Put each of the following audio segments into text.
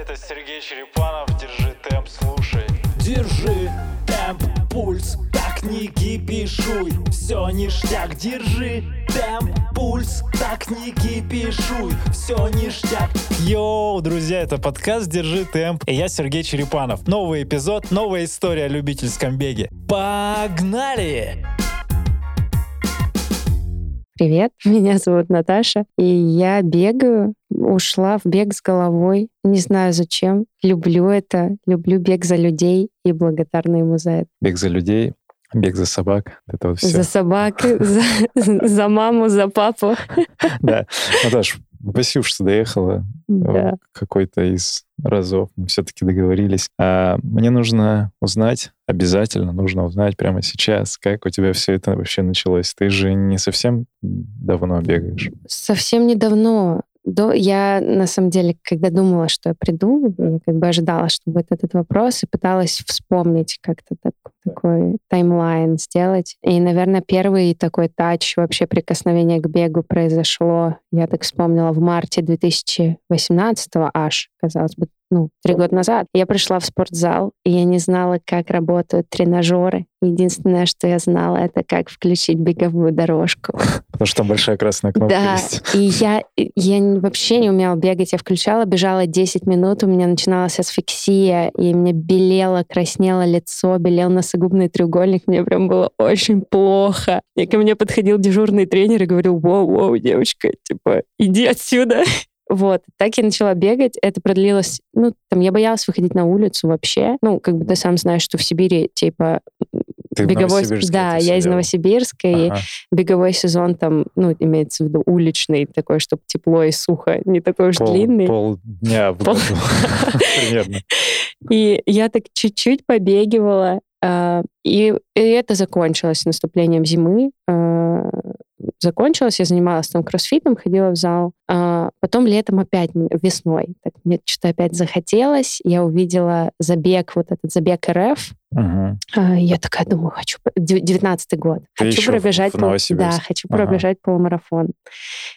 Это Сергей Черепанов, держи темп, слушай. Держи темп, пульс, так не кипишуй Все ништяк, держи темп, пульс, так не кипишуй Все ништяк. Йоу, друзья, это подкаст «Держи темп» И я Сергей Черепанов. Новый эпизод, новая история о любительском беге. Погнали! Привет, меня зовут Наташа, и я бегаю, ушла в бег с головой, не знаю зачем, люблю это, люблю бег за людей и благодарна ему за это. Бег за людей, бег за собак, это вот все. За собак, за, маму, за папу. Да, Наташ, спасибо, что доехала какой-то из разов. Мы все-таки договорились. А мне нужно узнать, обязательно нужно узнать прямо сейчас, как у тебя все это вообще началось. Ты же не совсем давно бегаешь. Совсем недавно до, я, на самом деле, когда думала, что я приду, я как бы ожидала, что будет этот вопрос, и пыталась вспомнить как-то так, такой таймлайн сделать. И, наверное, первый такой тач, вообще прикосновение к бегу произошло, я так вспомнила, в марте 2018 аж, казалось бы, ну, три года назад. Я пришла в спортзал, и я не знала, как работают тренажеры. Единственное, что я знала, это как включить беговую дорожку. Потому что там большая красная кнопка Да, есть. и я, я вообще не умела бегать. Я включала, бежала 10 минут, у меня начиналась асфиксия, и мне белело, краснело лицо, белел носогубный треугольник, мне прям было очень плохо. И ко мне подходил дежурный тренер и говорил, воу-воу, девочка, типа, иди отсюда. Вот, так я начала бегать. Это продлилось, ну, там, я боялась выходить на улицу вообще. Ну, как бы ты сам знаешь, что в Сибири, типа, Ты беговой... Да, я из? Новосибирска, и Ага. беговой сезон там, ну, имеется в виду уличный, такой, чтобы тепло и сухо, не такой уж Пол- длинный. Полдня в Пол-. Примерно. И я так чуть-чуть побегивала, а, и, и это закончилось наступлением зимы. Закончилось, я занималась там кроссфитом, ходила в зал. А, Потом летом опять, весной, так мне что-то опять захотелось. Я увидела забег, вот этот забег РФ. Мгм. А, Я такая думаю, хочу... по- дев- 19-й год. Ты хочу пробежать... пол-? Да, хочу Ага. пробежать полумарафон.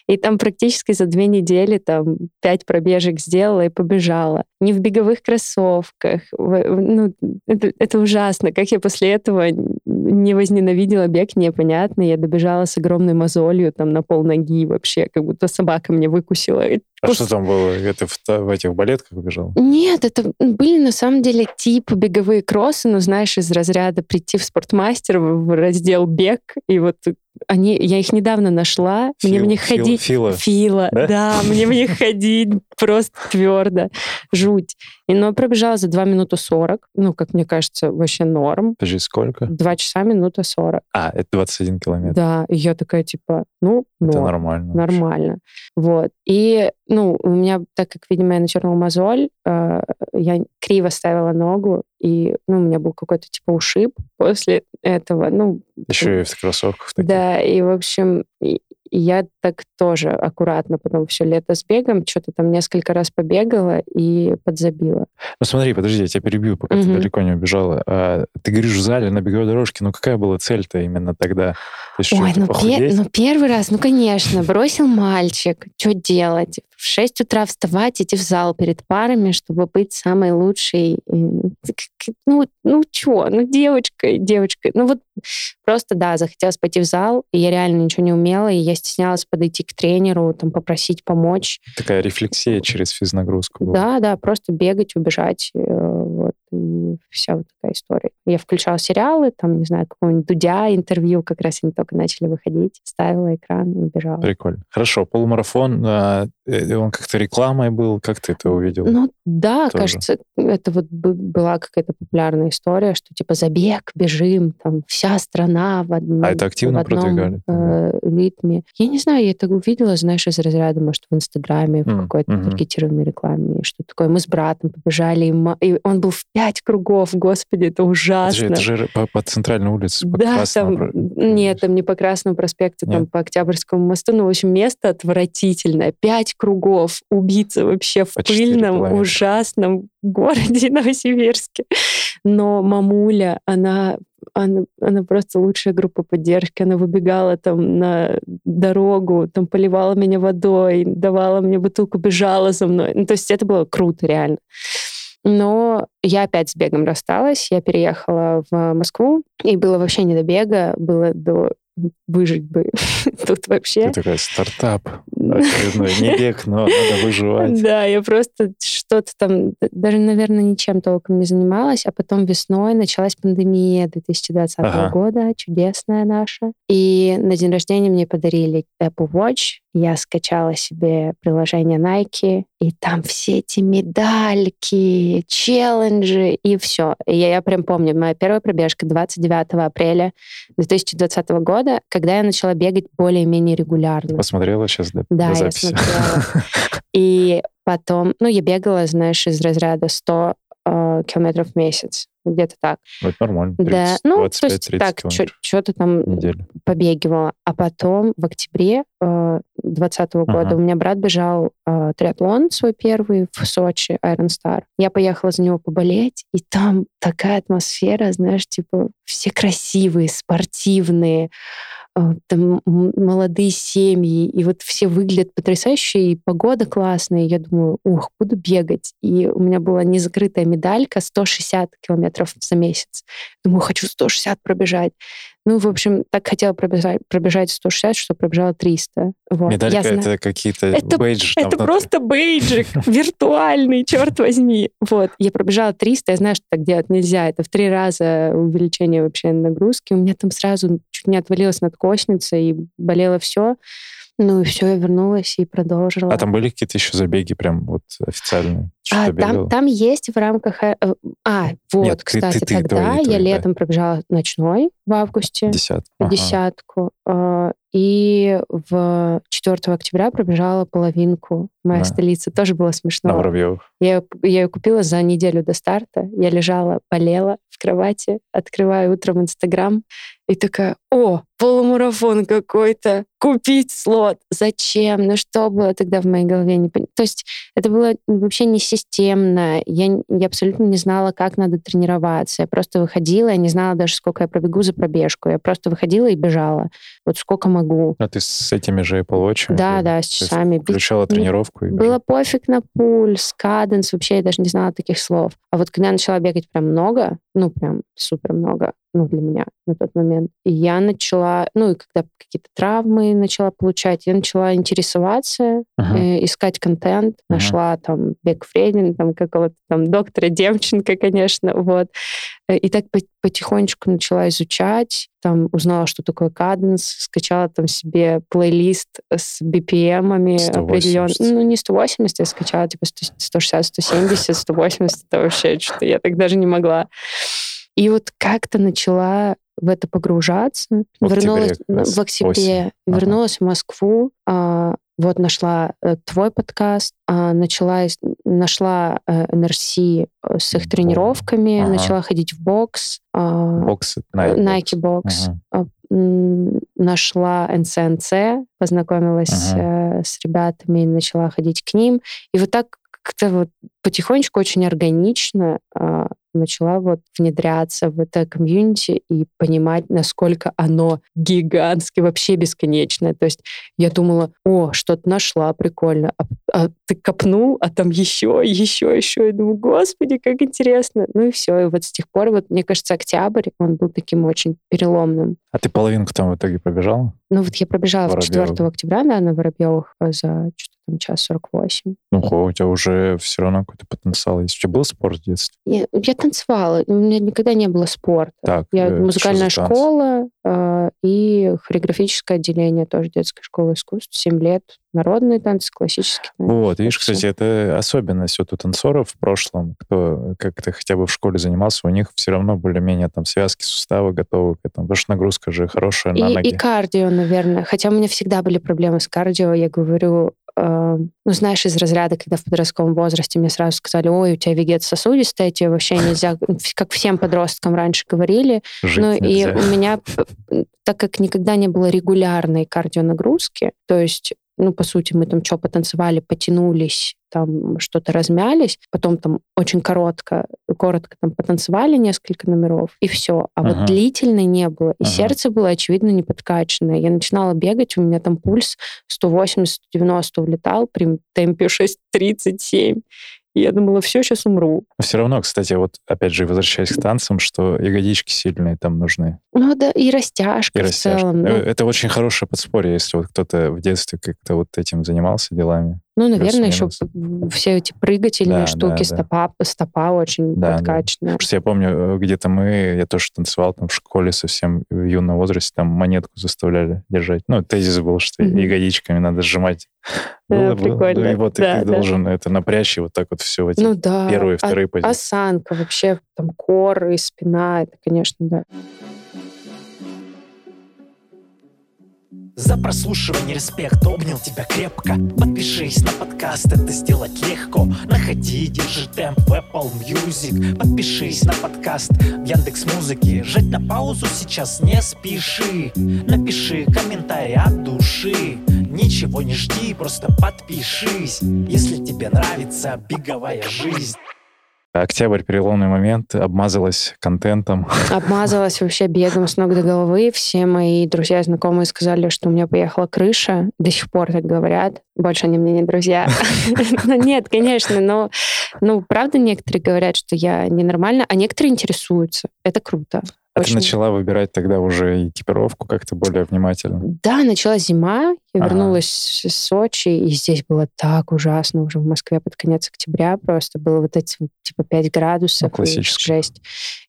И там практически за две недели там пять пробежек сделала и побежала. Не в беговых кроссовках. Ну, это, это ужасно. Как я после этого не возненавидела бег, непонятно. Я добежала с огромной мозолью там на пол ноги вообще, как будто собака мне выкусила. А просто- что там было? Это в, в этих балетках бежал? нет, это были на самом деле типа беговые кроссы, но знаешь, из разряда прийти в спортмастер в раздел бег, и вот они, я их недавно нашла, мне в Фил- них фил- ходить... фила. Фила, Да? да? мне в них ходить просто твердо, жуть. И, но пробежала за 2 минуты 40, ну, как мне кажется, вообще норм. Подожди, сколько? 2 часа минута 40. А, это 21 километр. Да, и я такая, типа, ну, Это норм. нормально. вообще. Нормально. Вот. И, ну, у меня, так как, видимо, я натерла мозоль, э, я криво ставила ногу, и, ну, у меня был какой-то, типа, ушиб после этого. Ну, Еще и в кроссовках таких. да, и, в общем, и- и я так тоже аккуратно потом все лето с бегом, что-то там несколько раз побегала и подзабила. Ну смотри, подожди, я тебя перебью, пока ты Мгм. далеко не убежала. А, ты говоришь в зале на беговой дорожке, ну какая была цель-то именно тогда? То есть Ой, ну, пе- похудеть? ну первый раз, ну конечно, бросил мальчик, что делать? В 6 утра вставать, идти в зал перед парами, чтобы быть самой лучшей. Ну, ну что, ну девочкой, девочкой. Ну вот просто, да, захотелось пойти в зал, и я реально ничего не умела, и я стеснялась подойти к тренеру, там, попросить помочь. Такая рефлексия через физнагрузку была. Да, да, просто бегать, убежать, э, вот, и вся вот такая история. Я включала сериалы, там, не знаю, какого-нибудь Дудя интервью, как раз они только начали выходить, ставила экран и бежала. Прикольно. Хорошо, полумарафон, а, э, он как-то рекламой был, как ты это увидел? Ну да, Тоже. кажется, это вот бы- была какая-то популярная история, что типа забег, бежим, там вся страна в одном, А это активно в одном, продвигали э, ритме. Я не знаю, я это увидела, знаешь, из разряда, может, в Инстаграме, в М, какой-то мгм. таргетированной рекламе, что такое. Мы с братом побежали, и, и он был в пять кругов, господи, это это, ужасно. же, это же по, по центральной улице, по Да, Красному там, нет, там не по Красному проспекту, там Нет? по Октябрьскому мосту, ну, в общем, место отвратительное. Пять кругов, убийца вообще в По четыре пыльном, ужасном городе Новосибирске. Но мамуля, она она, она просто лучшая группа поддержки. Она выбегала там на дорогу, там поливала меня водой, давала мне бутылку, бежала за мной. Ну, то есть это было круто, реально. Но я опять с бегом рассталась, я переехала в Москву, и было вообще не до бега, было до выжить бы тут вообще. Ты такая стартап очередной, не бег, но надо выживать. Да, я просто что-то там, даже, наверное, ничем толком не занималась, а потом весной началась пандемия 2020 ага. года, чудесная наша. И на день рождения мне подарили Apple Watch, я скачала себе приложение Nike, и там все эти медальки, челленджи, и все. И я, я прям помню, моя первая пробежка 29 апреля 2020 года, когда я начала бегать более-менее регулярно. Посмотрела сейчас до, да, до записи? я смотрела. И потом, ну, я бегала, знаешь, из разряда 100 э, километров в месяц где-то так. Ну, это нормально. 30, да, ну, 25, то есть так, что-то там неделю. побегивала. А потом в октябре 2020 -го года ага. у меня брат бежал э, триатлон свой первый в Сочи, Iron Star. Я поехала за него поболеть, и там такая атмосфера, знаешь, типа все красивые, спортивные, там молодые семьи, и вот все выглядят потрясающе, и погода классная, и я думаю, ух, буду бегать. И у меня была незакрытая медалька 160 километров за месяц. Думаю, хочу 160 пробежать. Ну, в общем, так хотела пробежать, пробежать 160, что пробежала 300. Вот. Медалька это какие-то это, бейджи? Это просто бейджик виртуальный, черт возьми. Вот. Я пробежала 300, я знаю, что так делать нельзя. Это в три раза увеличение вообще нагрузки. У меня там сразу чуть не отвалилась надкосница и болело все. Ну и все, я вернулась и продолжила. А там были какие-то еще забеги прям вот официальные? А, там, там есть в рамках... Э, а, вот, Нет, кстати, ты, ты, тогда твой, я твой, летом да. пробежала ночной в августе. Десятку. Ага. Десятку. А, и в 4 октября пробежала половинку. Моя да. столица. Тоже было смешно. На Воробьевых. Я, я ее купила за неделю до старта. Я лежала, болела кровати, открываю утром Инстаграм и такая, о, полумарафон какой-то, купить слот. Зачем? Ну что было тогда в моей голове? Не пон... То есть это было вообще не системно. Я, я абсолютно не знала, как надо тренироваться. Я просто выходила, я не знала даже, сколько я пробегу за пробежку. Я просто выходила и бежала. Вот сколько могу. А ты с этими же Apple Watch? Да, да, с часами. Включала тренировку? И было пофиг на пульс, каденс. Вообще я даже не знала таких слов. А вот когда я начала бегать прям много, ну прям супер много, ну, для меня на тот момент. И я начала, ну, и когда какие-то травмы начала получать, я начала интересоваться, uh-huh. э, искать контент, uh-huh. нашла там Бек Фредин, там какого-то там доктора Демченко, конечно, вот. Э, и так потихонечку начала изучать, там узнала, что такое каденс, скачала там себе плейлист с BPM-ами определенными. Ну, не 180, я скачала типа 160, 170, 180, это вообще что-то я так даже не могла. И вот как-то начала в это погружаться. В вернулась октябре, в октябре, ага. вернулась в Москву, а, вот нашла э, твой подкаст, а, начала нашла э, NRC э, с их тренировками, ага. начала ходить в бокс. А, бокс, Nike, Nike бокс. Ага. Нашла НЦНЦ, познакомилась ага. с ребятами, начала ходить к ним. И вот так как-то вот потихонечку очень органично а, начала вот внедряться в это комьюнити и понимать, насколько оно гигантски, вообще бесконечное. То есть я думала, о, что-то нашла, прикольно. А, а ты копнул, а там еще, еще, еще. Я думаю, господи, как интересно. Ну и все. И вот с тех пор, вот мне кажется, октябрь, он был таким очень переломным. А ты половинку там в итоге пробежала? Ну вот я пробежала Воробьевых. 4 октября, да, на Воробьевых за что-то там час 48. Ну, хо, у тебя уже все равно какой-то потенциал есть. У тебя был спорт в детстве? Я, я танцевала. У меня никогда не было спорта. Так, я э, музыкальная школа э, и хореографическое отделение тоже детской школы искусств. 7 лет народные танцы, классические танцы. Вот, видишь, кстати, это особенность вот у танцоров в прошлом, кто как-то хотя бы в школе занимался, у них все равно более-менее там связки, суставы готовы к этому, потому что нагрузка же хорошая на и, ноги. И кардио, наверное. Хотя у меня всегда были проблемы с кардио, я говорю, э, ну, знаешь, из разряда, когда в подростковом возрасте мне сразу сказали, ой, у тебя вегет сосудистая, тебе вообще нельзя, как всем подросткам раньше говорили. Жить ну, нельзя. и у меня, так как никогда не было регулярной кардионагрузки, то есть ну, по сути, мы там что, потанцевали, потянулись, там что-то размялись, потом там очень коротко, коротко там потанцевали несколько номеров, и все. А Ага. вот длительной не было. И Ага. сердце было, очевидно, не подкачанное. Я начинала бегать, у меня там пульс 180-190 улетал при темпе 6.37. И я думала, все, сейчас умру. Но все равно, кстати, вот опять же, возвращаясь к танцам, что ягодички сильные там нужны. Ну да, и растяжка И в растяжка. целом. Э, Ну, Это очень хорошее подспорье, если вот кто-то в детстве как-то вот этим занимался делами. Ну, наверное, еще все эти прыгательные Да, штуки, да, да. стопа, стопа очень Да, да. подкачанная. Потому что я помню, э, где-то мы, я тоже танцевал там в школе совсем в юном возрасте, там монетку заставляли держать. Ну, тезис был, что Мгм. ягодичками надо сжимать. Да, Было, было. прикольно. И вот Да, ты да. должен это напрячь, и вот так вот все эти Ну да. первые, А- вторые позиции. Осанка, вообще там кор и спина, это, конечно, да. За прослушивание респект, обнял тебя крепко. Подпишись на подкаст, это сделать легко. Находи, держи темп в Apple Music. Подпишись на подкаст в Яндекс Музыке. Жать на паузу сейчас не спеши. Напиши комментарий от души. Ничего не жди, просто подпишись. Если тебе нравится беговая жизнь Октябрь, переломный момент, обмазалась контентом. Обмазалась вообще бегом с ног до головы. Все мои друзья и знакомые сказали, что у меня поехала крыша. До сих пор так говорят. Больше они мне не друзья. Ну, нет, конечно, но ну, правда, некоторые говорят, что я ненормальна, а некоторые интересуются. Это круто. А ты Очень- начала выбирать тогда уже экипировку как-то более внимательно. Да, началась зима, я Ага. вернулась из Сочи, и здесь было так ужасно уже в Москве под конец октября. Просто было вот эти типа 5 градусов. Ну, и классическое. Жесть.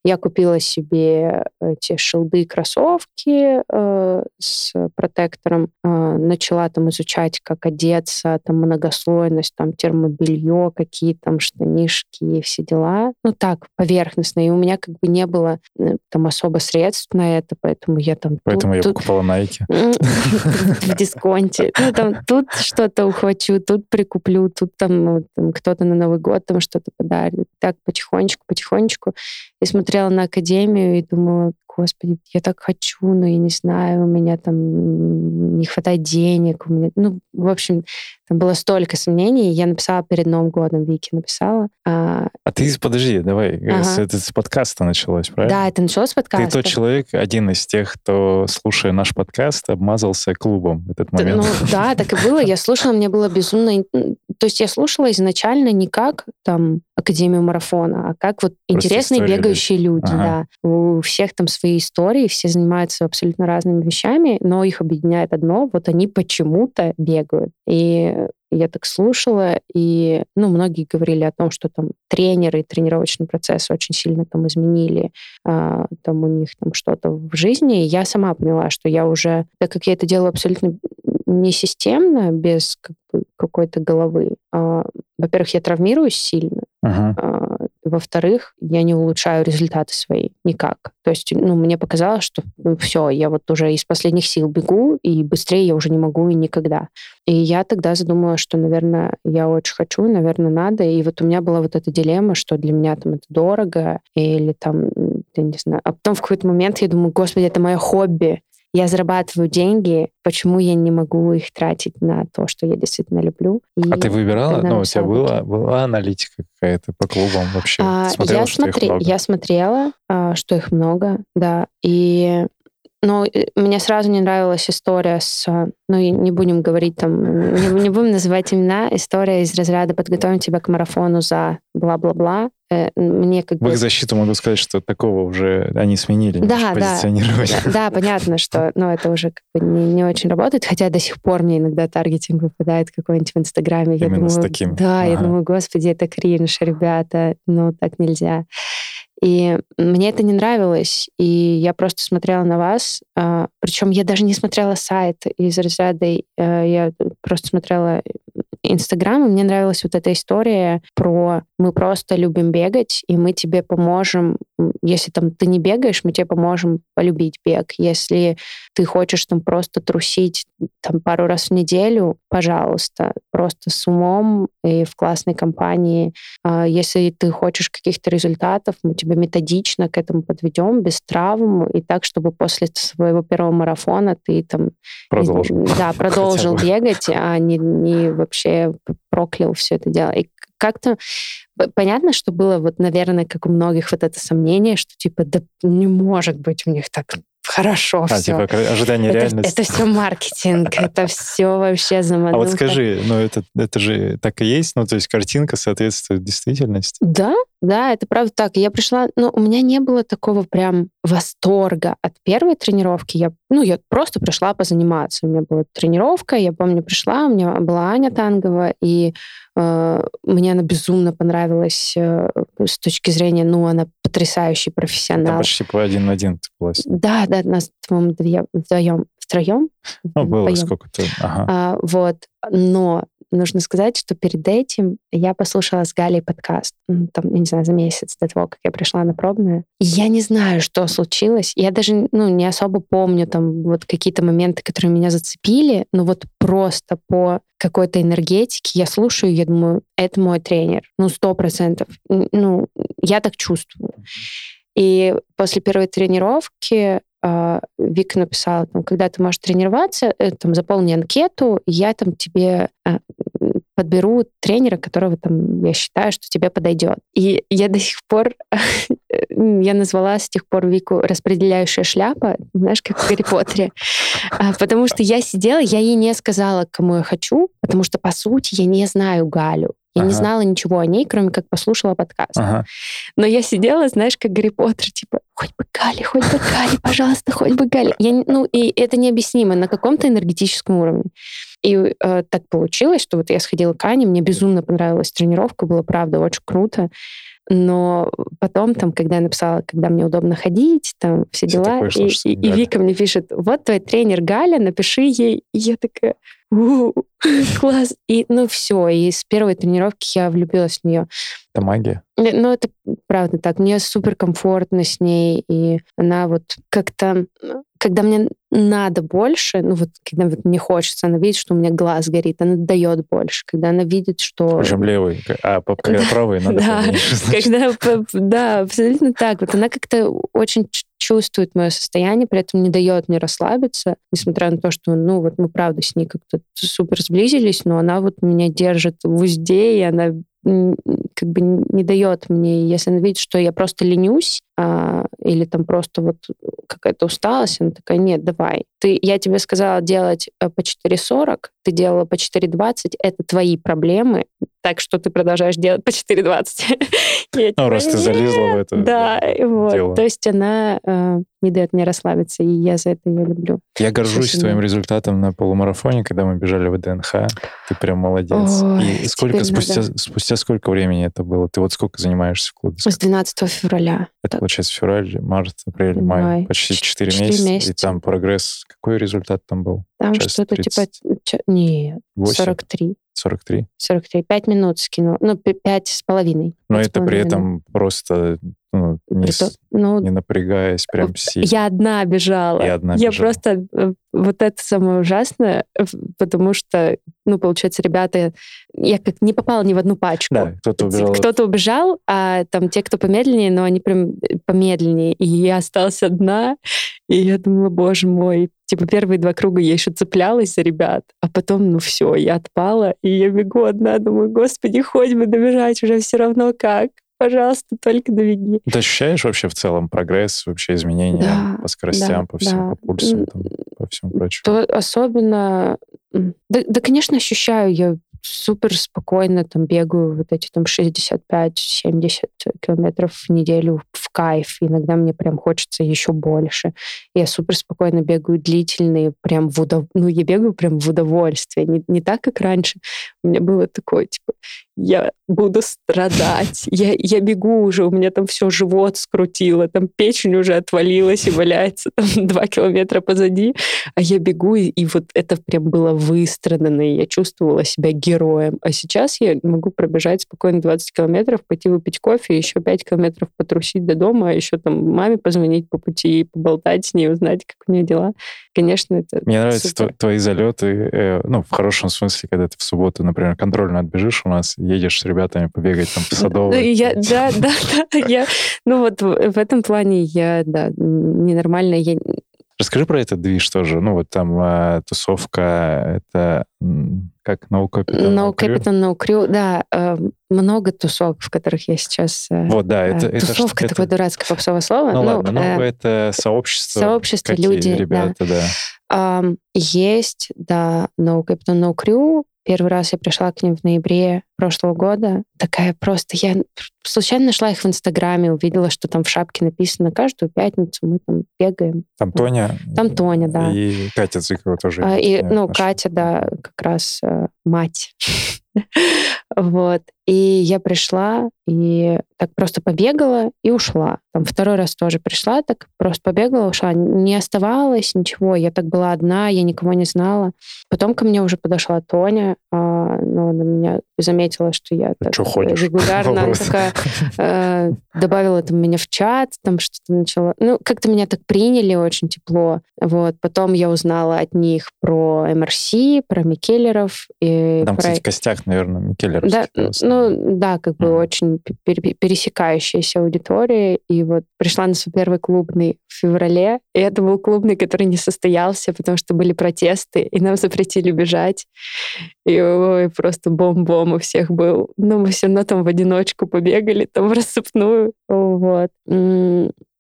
Я купила себе эти шилды кроссовки э, с протектором, э, начала там изучать, как одеться, там многослойность, там термобелье, какие там штанишки и все дела. Ну так, поверхностно. И у меня как бы не было э, там особо средств на это, поэтому я там... тут- Поэтому я тут- покупала Nike. в дисконте. Ну, там, тут что-то ухвачу, тут прикуплю, тут там кто-то на Новый год там что-то подарит. Так потихонечку, потихонечку. И смотрела на Академию и думала, господи, я так хочу, но я не знаю, у меня там не хватает денег. У меня... Ну, в общем, там было столько сомнений. Я написала перед Новым годом, Вики написала. А, А ты, подожди, давай, э, Ага. с, это с подкаста началось, правильно? да, это началось с Ты подкаста. тот человек, один из тех, кто, слушая наш подкаст, обмазался клубом в этот момент. Ну да, так и было. Я слушала, мне было безумно... ин- То есть я слушала изначально не как там Академию марафона, а как вот интересные бегающие люди, Ага. да. У всех там свои истории, все занимаются абсолютно разными вещами, но их объединяет одно, вот они почему-то бегают. И я так слушала, и, ну, многие говорили о том, что там тренеры и тренировочный процесс очень сильно там изменили а, там у них там что-то в жизни. И я сама поняла, что я уже, так как я это делаю абсолютно не системно, без как бы, какой-то головы, а, во-первых, я травмируюсь сильно, Ага. а, во-вторых, я не улучшаю результаты свои никак. То есть, ну, мне показалось, что все, я вот уже из последних сил бегу, и быстрее я уже не могу и никогда. И я тогда задумала, что, наверное, я очень хочу, наверное, надо. И вот у меня была вот эта дилемма, что для меня там это дорого, или там, я не знаю. А потом в какой-то момент я думаю, господи, это мое хобби. Я зарабатываю деньги, почему я не могу их тратить на то, что я действительно люблю? И А ты выбирала? Ну, у тебя была, была аналитика какая-то по клубам вообще? А, Смотрела, я, много? я смотрела, а, что их много, да. И но э, мне сразу не нравилась история с... а, Ну, и не будем говорить там... Не, не будем называть имена. История из разряда «подготовим тебя к марафону за бла-бла-бла». Э, Мне как В бы... их защиту могу сказать, что такого уже они сменили Да, да. позиционирование. Да, понятно, что ну, это уже как бы не, не очень работает, хотя до сих пор мне иногда таргетинг выпадает какой-нибудь в Инстаграме. Я Именно с думаю, таким. Да, я Ага. думаю, господи, это кринж, ребята, ну так нельзя. И мне это не нравилось, и я просто смотрела на вас, причем я даже не смотрела сайт из разряда, э, я просто смотрела Инстаграм, и мне нравилась вот эта история про мы просто любим бегать, и мы тебе поможем, если там ты не бегаешь, мы тебе поможем полюбить бег. Если ты хочешь там просто трусить там пару раз в неделю, пожалуйста, просто с умом и в классной компании. А, если ты хочешь каких-то результатов, мы тебя методично к этому подведем, без травм, и так, чтобы после своего первого марафона ты там... Продолжил. Да, продолжил бегать, а не, не вообще проклял все это дело. И как-то понятно, что было вот, наверное, как у многих вот это сомнение, что типа, да не может быть у них так хорошо а, все. типа ожидание это, реальности. Это все маркетинг, это все вообще замануха. А вот скажи, ну это, это же так и есть? Ну то есть картинка соответствует действительности? Да, да, это правда так. Я пришла, ну у меня не было такого прям восторга от первой тренировки. Я, ну я просто пришла позаниматься. У меня была тренировка, я помню, пришла, у меня была Аня Тангова, и мне она безумно понравилась э, с точки зрения, ну она потрясающий профессионал. Там почти по один на один ты была. Да, да, нас, по-моему, вдвоем, втроем. Ну, было сколько-то. Ага. А, вот. Но нужно сказать, что перед этим я послушала с Галей подкаст, там, я не знаю, за месяц до того, как я пришла на пробное. И я не знаю, что случилось. Я даже, ну, не особо помню там вот какие-то моменты, которые меня зацепили, но вот просто по какой-то энергетике я слушаю, я думаю, это мой тренер. Ну, сто процентов. Ну, я так чувствую. И после первой тренировки Вика написала, там, когда ты можешь тренироваться, э, там, заполни анкету, я там тебе э, подберу тренера, которого там я считаю, что тебе подойдет. И я до сих пор, я назвала с тех пор Вику распределяющая шляпа, знаешь, как в Гарри Поттере. А, потому что я сидела, я ей не сказала, кому я хочу, потому что, по сути, я не знаю Галю. Я ага. не знала ничего о ней, кроме как послушала подкаст. Ага. Но я сидела, знаешь, как Гарри Поттер, типа, хоть бы Гали, хоть бы Гали, пожалуйста, хоть бы Гали. Я, ну, и это необъяснимо на каком-то энергетическом уровне. И э, так получилось, что вот я сходила к Ане, мне безумно понравилась тренировка, было, правда, очень круто. Но потом, там, когда я написала, когда мне удобно ходить, там, все, все дела, и, и, и Вика мне пишет, вот твой тренер Галя, напиши ей. И я такая, класс. И, ну, все. И с первой тренировки я влюбилась в нее. Это магия? Ну, это правда так. Мне супер комфортно с ней, и она вот как-то когда мне надо больше, ну вот когда вот мне хочется, она видит, что у меня глаз горит, она дает больше. Когда она видит, что... Причем левый, а когда правый, надо Да, когда, да, абсолютно так. Вот она как-то очень чувствует мое состояние, при этом не дает мне расслабиться, несмотря на то, что, ну, вот мы, правда, с ней как-то супер сблизились, но она вот меня держит в узде, и она как бы не дает мне, если она видит, что я просто ленюсь, а, или там просто вот какая-то усталость, она такая, нет, давай. Ты, я тебе сказала делать э, по 4.40, ты делала по 4.20, это твои проблемы, так что ты продолжаешь делать по 4.20. ну, раз ты залезла в это Да, вот. То есть она э, не дает мне расслабиться, и я за это ее люблю. Я горжусь твоим результатом на полумарафоне, когда мы бежали в ДНХ. Ты прям молодец. И сколько спустя, сколько времени это было? Ты вот сколько занимаешься в клубе? С 12 февраля. Это получается февраль, март, апрель, май. Почти 4, 4 месяца. месяца. И там прогресс. Какой результат там был? Там что-то типа... Нет, 8? 43. 43? 43. Пять минут скинул. Ну, пять с половиной. Но это при этом просто ну, не, Притом, ну, не напрягаясь прям сильно. Я одна бежала. Я одна Я бежала. просто... Э, вот это самое ужасное, потому что, ну, получается, ребята... Я как не попала ни в одну пачку. Да, кто-то убежал. Кто-то убежал, а там те, кто помедленнее, но они прям э, помедленнее. И я осталась одна, и я думала, боже мой, типа первые два круга я еще цеплялась за ребят, а потом, ну все, я отпала, и я бегу одна, думаю, господи, хоть бы добежать уже все равно как пожалуйста, только доведи. Ты ощущаешь вообще в целом прогресс, вообще изменения да, по скоростям, да, по всем, да. по пульсу, там, по всему прочему? То особенно... Да, да, конечно, ощущаю. Я супер спокойно там бегаю вот эти там 65-70 километров в неделю в кайф. Иногда мне прям хочется еще больше. Я супер спокойно бегаю длительные, прям в удов... ну я бегаю прям в удовольствие. Не, не так, как раньше. У меня было такое, типа, я буду страдать. Я, я бегу уже, у меня там все живот скрутило, там печень уже отвалилась и валяется там два километра позади, а я бегу, и, и вот это прям было выстрадано, и я чувствовала себя героем. А сейчас я могу пробежать спокойно 20 километров, пойти выпить кофе, еще 5 километров потрусить до дома, а еще там маме позвонить по пути, поболтать с ней, узнать, как у нее дела. Конечно, это Мне нравятся супер. твои залеты, э, ну, в хорошем смысле, когда ты в субботу, например, контрольно отбежишь у нас, едешь с ребятами побегать там по Ну, Садовой. я, да, да, да, я, ну вот в этом плане я, да, ненормально, я, Расскажи про этот движ тоже. Ну, вот там а, тусовка, это как No Capital, no Crew? capital, no crew, да, э, много тусовок, в которых я сейчас... э, Вот, да, э, это... это ж- тусовка это- такое дурацкое попсовое слово. Ну, ладно, ну, э, это сообщество. сообщество, какие люди, да. ребята, да. Ам, есть, да, No Captain No Crew. Первый раз я пришла к ним в ноябре прошлого года. Такая просто... Я случайно нашла их в Инстаграме, увидела, что там в шапке написано «Каждую пятницу мы там бегаем». Там Тоня. Там Тоня, да. И Катя Цикова тоже. А, и, ну, понимаю, Катя, да, как раз э, мать. Вот. И я пришла, и так просто побегала и ушла. Там второй раз тоже пришла, так просто побегала, ушла. Не оставалось ничего. Я так была одна, я никого не знала. Потом ко мне уже подошла Тоня, а, ну, она меня заметила, что я так чё ходишь? регулярно такая э, добавила там меня в чат, там что-то начала. Ну, как-то меня так приняли очень тепло. Вот. Потом я узнала от них про МРС, про Микеллеров. И Там, про... кстати, костяк, наверное, Микеллер. Да, ну да, как бы Мгм. очень пер- пер- пересекающаяся аудитория. И вот пришла на свой первый клубный в феврале, и это был клубный, который не состоялся, потому что были протесты, и нам запретили бежать. И ой, просто бом-бом у всех был. Но мы все равно там в одиночку побегали, там в рассыпную. Вот.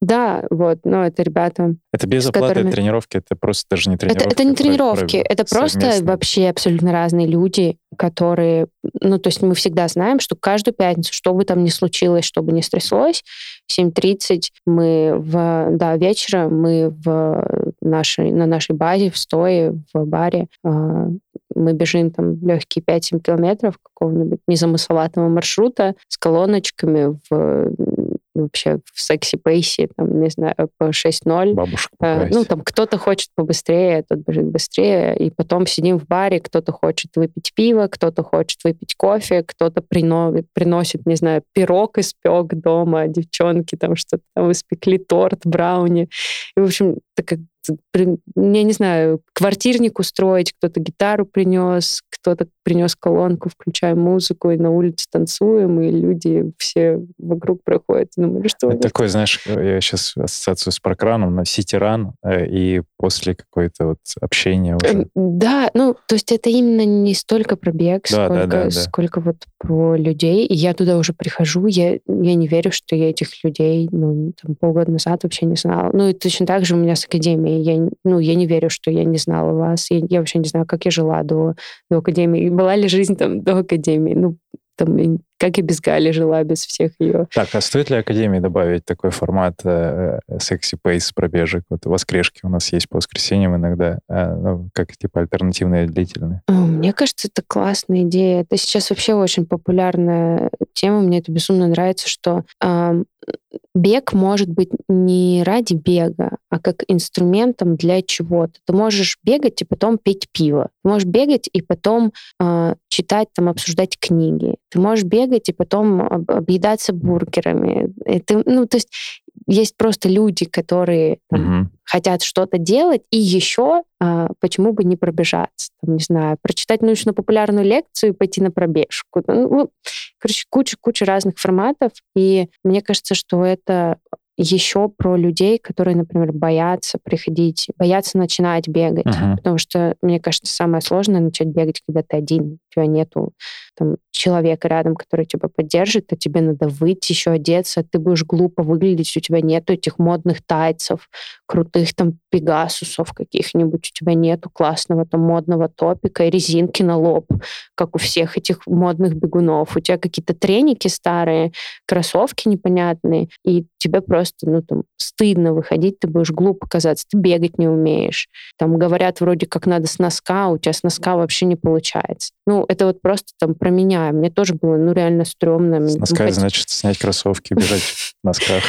Да, вот, но это ребята Это без оплаты которыми- тренировки, это просто даже не это, тренировки. это не а про- тренировки, это просто совместные. вообще абсолютно разные люди, которые, ну, то есть мы всегда знаем, что каждую пятницу, что бы там ни случилось, что бы ни стряслось, в 7.30 мы в, да, вечера мы в нашей, на нашей базе, в стое, в баре, а, мы бежим там легкие 5-7 километров какого-нибудь незамысловатого маршрута с колоночками в вообще в секси-пейсе, там, не знаю, по 6.0. Бабушек Э, поправить. Ну, там кто-то хочет побыстрее, тот бежит быстрее, и потом сидим в баре, кто-то хочет выпить пиво, кто-то хочет выпить кофе, кто-то прино- приносит, не знаю, пирог испек дома, девчонки там что-то там испекли, торт, брауни. И, в общем, как при- я не знаю, квартирник устроить, кто-то гитару принес, кто-то принес колонку, включаем музыку, и на улице танцуем, и люди все вокруг проходят. и Думаю, что Это такой, знаешь, я сейчас ассоциацию с паркраном на сити-ран, э, и после какой-то вот общения уже. Эм, Да, ну, то есть это именно не столько про бег, Да, да, сколько, да, да. сколько вот про людей. И я туда уже прихожу, я, я не верю, что я этих людей, ну, там, полгода назад вообще не знала. Ну, и точно так же у меня с академией. Я, ну, я не верю, что я не знала вас. Я, я вообще не знаю, как я жила до, до академии. И была ли жизнь там до академии? Ну, там, и как я без Гали жила, без всех ее. Так, а стоит ли Академии добавить такой формат э, секси пейс пробежек? Вот воскрешки у нас есть по воскресеньям иногда, э, ну, как типа альтернативные длительные. Мне кажется, это классная идея. Это сейчас вообще очень популярная тема. Мне это безумно нравится, что бег может быть не ради бега, а как инструментом для чего-то. Ты можешь бегать и потом пить пиво. Ты можешь бегать и потом а, читать, там, обсуждать книги. Ты можешь бегать и потом об- объедаться бургерами. И ты- ну, то есть есть просто люди, которые там, Мгм. хотят что-то делать, и еще а, почему бы не пробежаться, там, не знаю, прочитать научно-популярную лекцию и пойти на пробежку. Ну, ну, короче, куча-куча разных форматов, и мне кажется, что это еще про людей, которые, например, боятся приходить, боятся начинать бегать. Мгм. Потому что, мне кажется, самое сложное начать бегать, когда ты один. У тебя нету там, человека рядом, который тебя поддержит, а тебе надо выйти, еще одеться, ты будешь глупо выглядеть, у тебя нету этих модных тайцев, крутых там пегасусов каких-нибудь, у тебя нету классного там модного топика и резинки на лоб, как у всех этих модных бегунов. У тебя какие-то треники старые, кроссовки непонятные, и тебе просто, ну, там, стыдно выходить, ты будешь глупо казаться, ты бегать не умеешь. Там говорят вроде как надо с носка, а у тебя с носка вообще не получается. Ну, это вот просто там про меня. Мне тоже было, ну, реально стрёмно. С носка, хот- значит, снять кроссовки бежать в носках.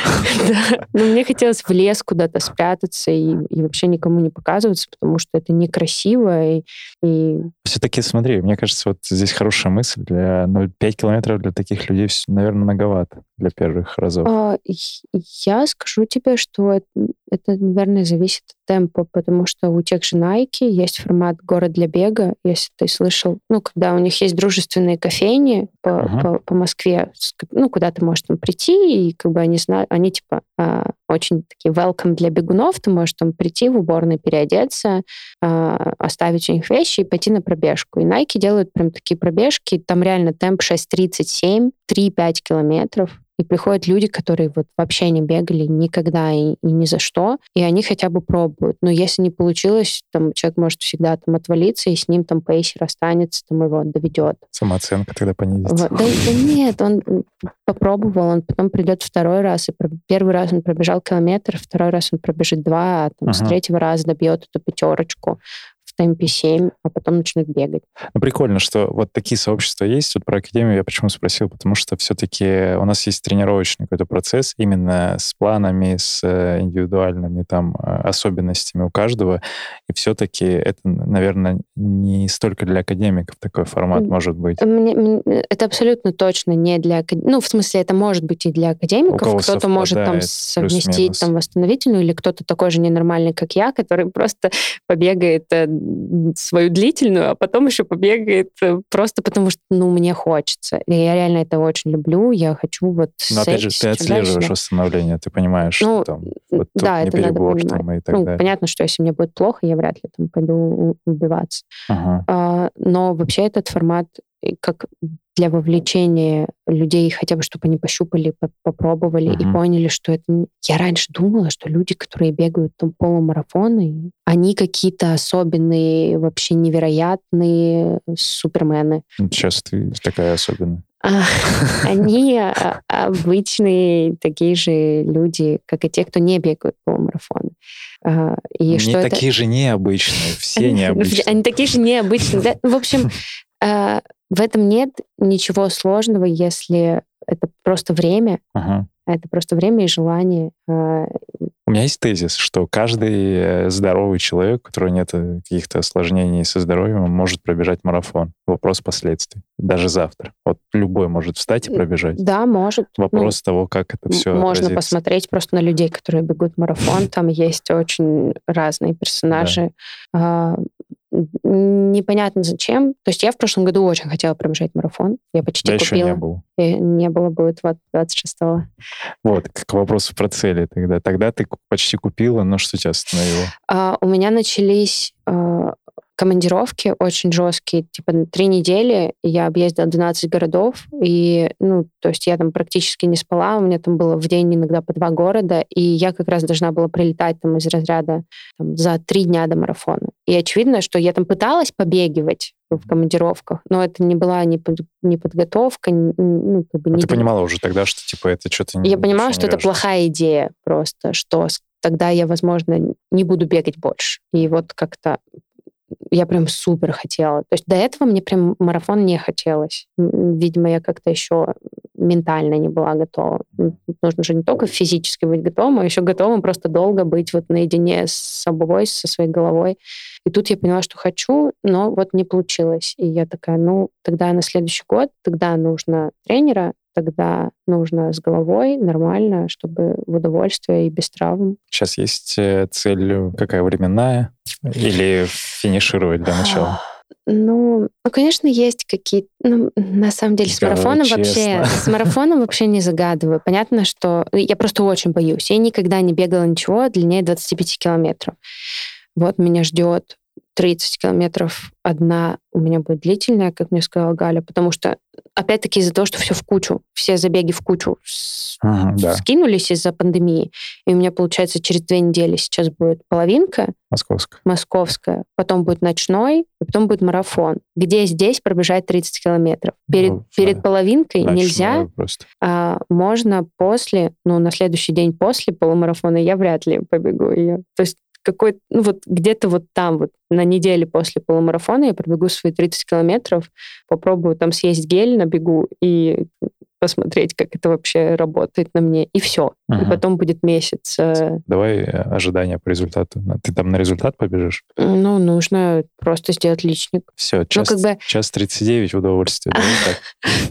Да. Ну, мне хотелось в лес куда-то спрятаться и, вообще никому не показываться, потому что это некрасиво. И, Все-таки смотри, мне кажется, вот здесь хорошая мысль. Для, ну, 5 километров для таких людей, наверное, многовато для первых разов. Я скажу тебе, что это, это, наверное, зависит от темпа, потому что у тех же Nike есть формат «Город для бега», если ты слышал. Ну, когда у них есть дружественные кофейни по, uh-huh. по, по Москве, ну, куда ты можешь там прийти, и как бы они знают, они типа а, очень такие welcome для бегунов, ты можешь там прийти в уборной, переодеться, а, оставить у них вещи и пойти на пробежку. И Nike делают прям такие пробежки, там реально темп 6.37, 3-5 километров, и приходят люди, которые вот вообще не бегали никогда и, и ни за что, и они хотя бы пробуют. Но если не получилось, там человек может всегда там отвалиться, и с ним там пейсер останется, там его доведет. Самооценка тогда понизится. Вот. Да, да нет, он попробовал, он потом придет второй раз, и первый раз он пробежал километр, второй раз он пробежит два, а там, uh-huh. с третьего раза добьет эту пятерочку темпе 7, а потом начнут бегать. Ну, прикольно, что вот такие сообщества есть. Вот про академию я почему спросил, потому что все-таки у нас есть тренировочный какой-то процесс именно с планами, с э, индивидуальными там э, особенностями у каждого. И все-таки это, наверное, не столько для академиков такой формат может быть. Мне, мне, это абсолютно точно не для... Ну, в смысле, это может быть и для академиков. Кто-то может там совместить там восстановительную, или кто-то такой же ненормальный, как я, который просто побегает э, свою длительную, а потом еще побегает э, просто потому, что, ну, мне хочется. И я реально это очень люблю, я хочу вот... Но опять же, ты отслеживаешь дальше. восстановление, ты понимаешь, ну, что там вот да, не это перебор надо там и так ну, далее. Понятно, что если мне будет плохо, я вряд ли там пойду убиваться. Ага. А, но вообще этот формат как для вовлечения людей, хотя бы чтобы они пощупали, попробовали uh-huh. и поняли, что это... Я раньше думала, что люди, которые бегают там полумарафоны, они какие-то особенные, вообще невероятные супермены. Сейчас ты такая особенная. А, они а, обычные такие же люди, как и те, кто не бегают полумарафоны. А, и не что такие это... же необычные, все необычные. Они такие же необычные. В общем, в этом нет ничего сложного, если это просто время, ага. это просто время и желание. А, У меня есть тезис, что каждый э, здоровый человек, у которого нет э, каких-то осложнений со здоровьем, может пробежать марафон. Вопрос последствий. Даже завтра. Вот любой может встать и пробежать. Да, может. Вопрос ну, того, как это все Можно отразится. посмотреть просто на людей, которые бегут марафон. Там есть очень разные персонажи. Да. Непонятно зачем. То есть я в прошлом году очень хотела пробежать марафон. Я почти да купила. еще не было. И не было, будет вот 26-го. Вот, к вопросу про цели тогда. Тогда ты почти купила, но что тебя остановило? А, у меня начались а, командировки очень жесткие, типа три недели я объездила 12 городов, и, ну, то есть я там практически не спала, у меня там было в день иногда по два города, и я как раз должна была прилетать там из разряда там, за три дня до марафона. И очевидно, что я там пыталась побегивать в командировках, но это не была ни, под, ни подготовка, ни, ну, как бы... А не ты понимала уже тогда, что, типа, это что-то... Я понимала, что это плохая идея просто, что тогда я, возможно, не буду бегать больше. И вот как-то я прям супер хотела. То есть до этого мне прям марафон не хотелось. Видимо, я как-то еще ментально не была готова. Нужно же не только физически быть готовым, а еще готовым просто долго быть вот наедине с собой, со своей головой. И тут я поняла, что хочу, но вот не получилось. И я такая, ну, тогда на следующий год, тогда нужно тренера, тогда нужно с головой нормально, чтобы в удовольствие и без травм. Сейчас есть э, цель какая временная? Или финишировать для начала? Ну, ну, конечно, есть какие-то... Ну, на самом деле, с Говорю марафоном честно. вообще... С марафоном вообще не загадываю. Понятно, что... Я просто очень боюсь. Я никогда не бегала ничего длиннее 25 километров. Вот меня ждет 30 километров одна у меня будет длительная, как мне сказала Галя, потому что, опять-таки, из-за того, что все в кучу, все забеги в кучу ага, да. скинулись из-за пандемии, и у меня, получается, через две недели сейчас будет половинка. Московская. Московская. Потом будет ночной, и потом будет марафон, где здесь пробежать 30 километров. Перед, ну, перед половинкой Ночной нельзя, Просто. а можно после, ну, на следующий день после полумарафона я вряд ли побегу ее. То есть какой ну вот где-то вот там вот на неделе после полумарафона я пробегу свои 30 километров, попробую там съесть гель на бегу и посмотреть, как это вообще работает на мне, и все. И Мгм. потом будет месяц. э, Давай э, ожидания по результату. Ты там на результат побежишь? Ну, нужно просто сделать личник. Все, час, как бы- час 39 в удовольствие.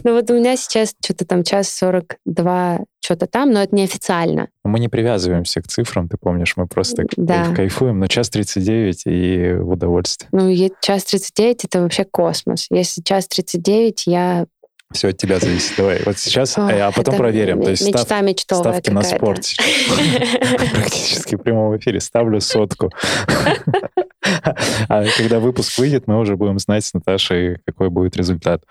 Ну, вот у меня сейчас что-то там час 42, что-то там, но это неофициально. Но Мы не привязываемся к цифрам, ты помнишь, мы просто Да. кайфуем, но час 39 и в удовольствие. Ну, час 39 — это вообще космос. Если час 39, я... Все от тебя зависит. Давай, вот сейчас, Ох, э, а потом проверим. То есть став- мечта мечтовая ставки на спорт сейчас. Практически в прямом эфире. Ставлю сотку. А когда выпуск выйдет, мы уже будем знать с Наташей, какой будет результат.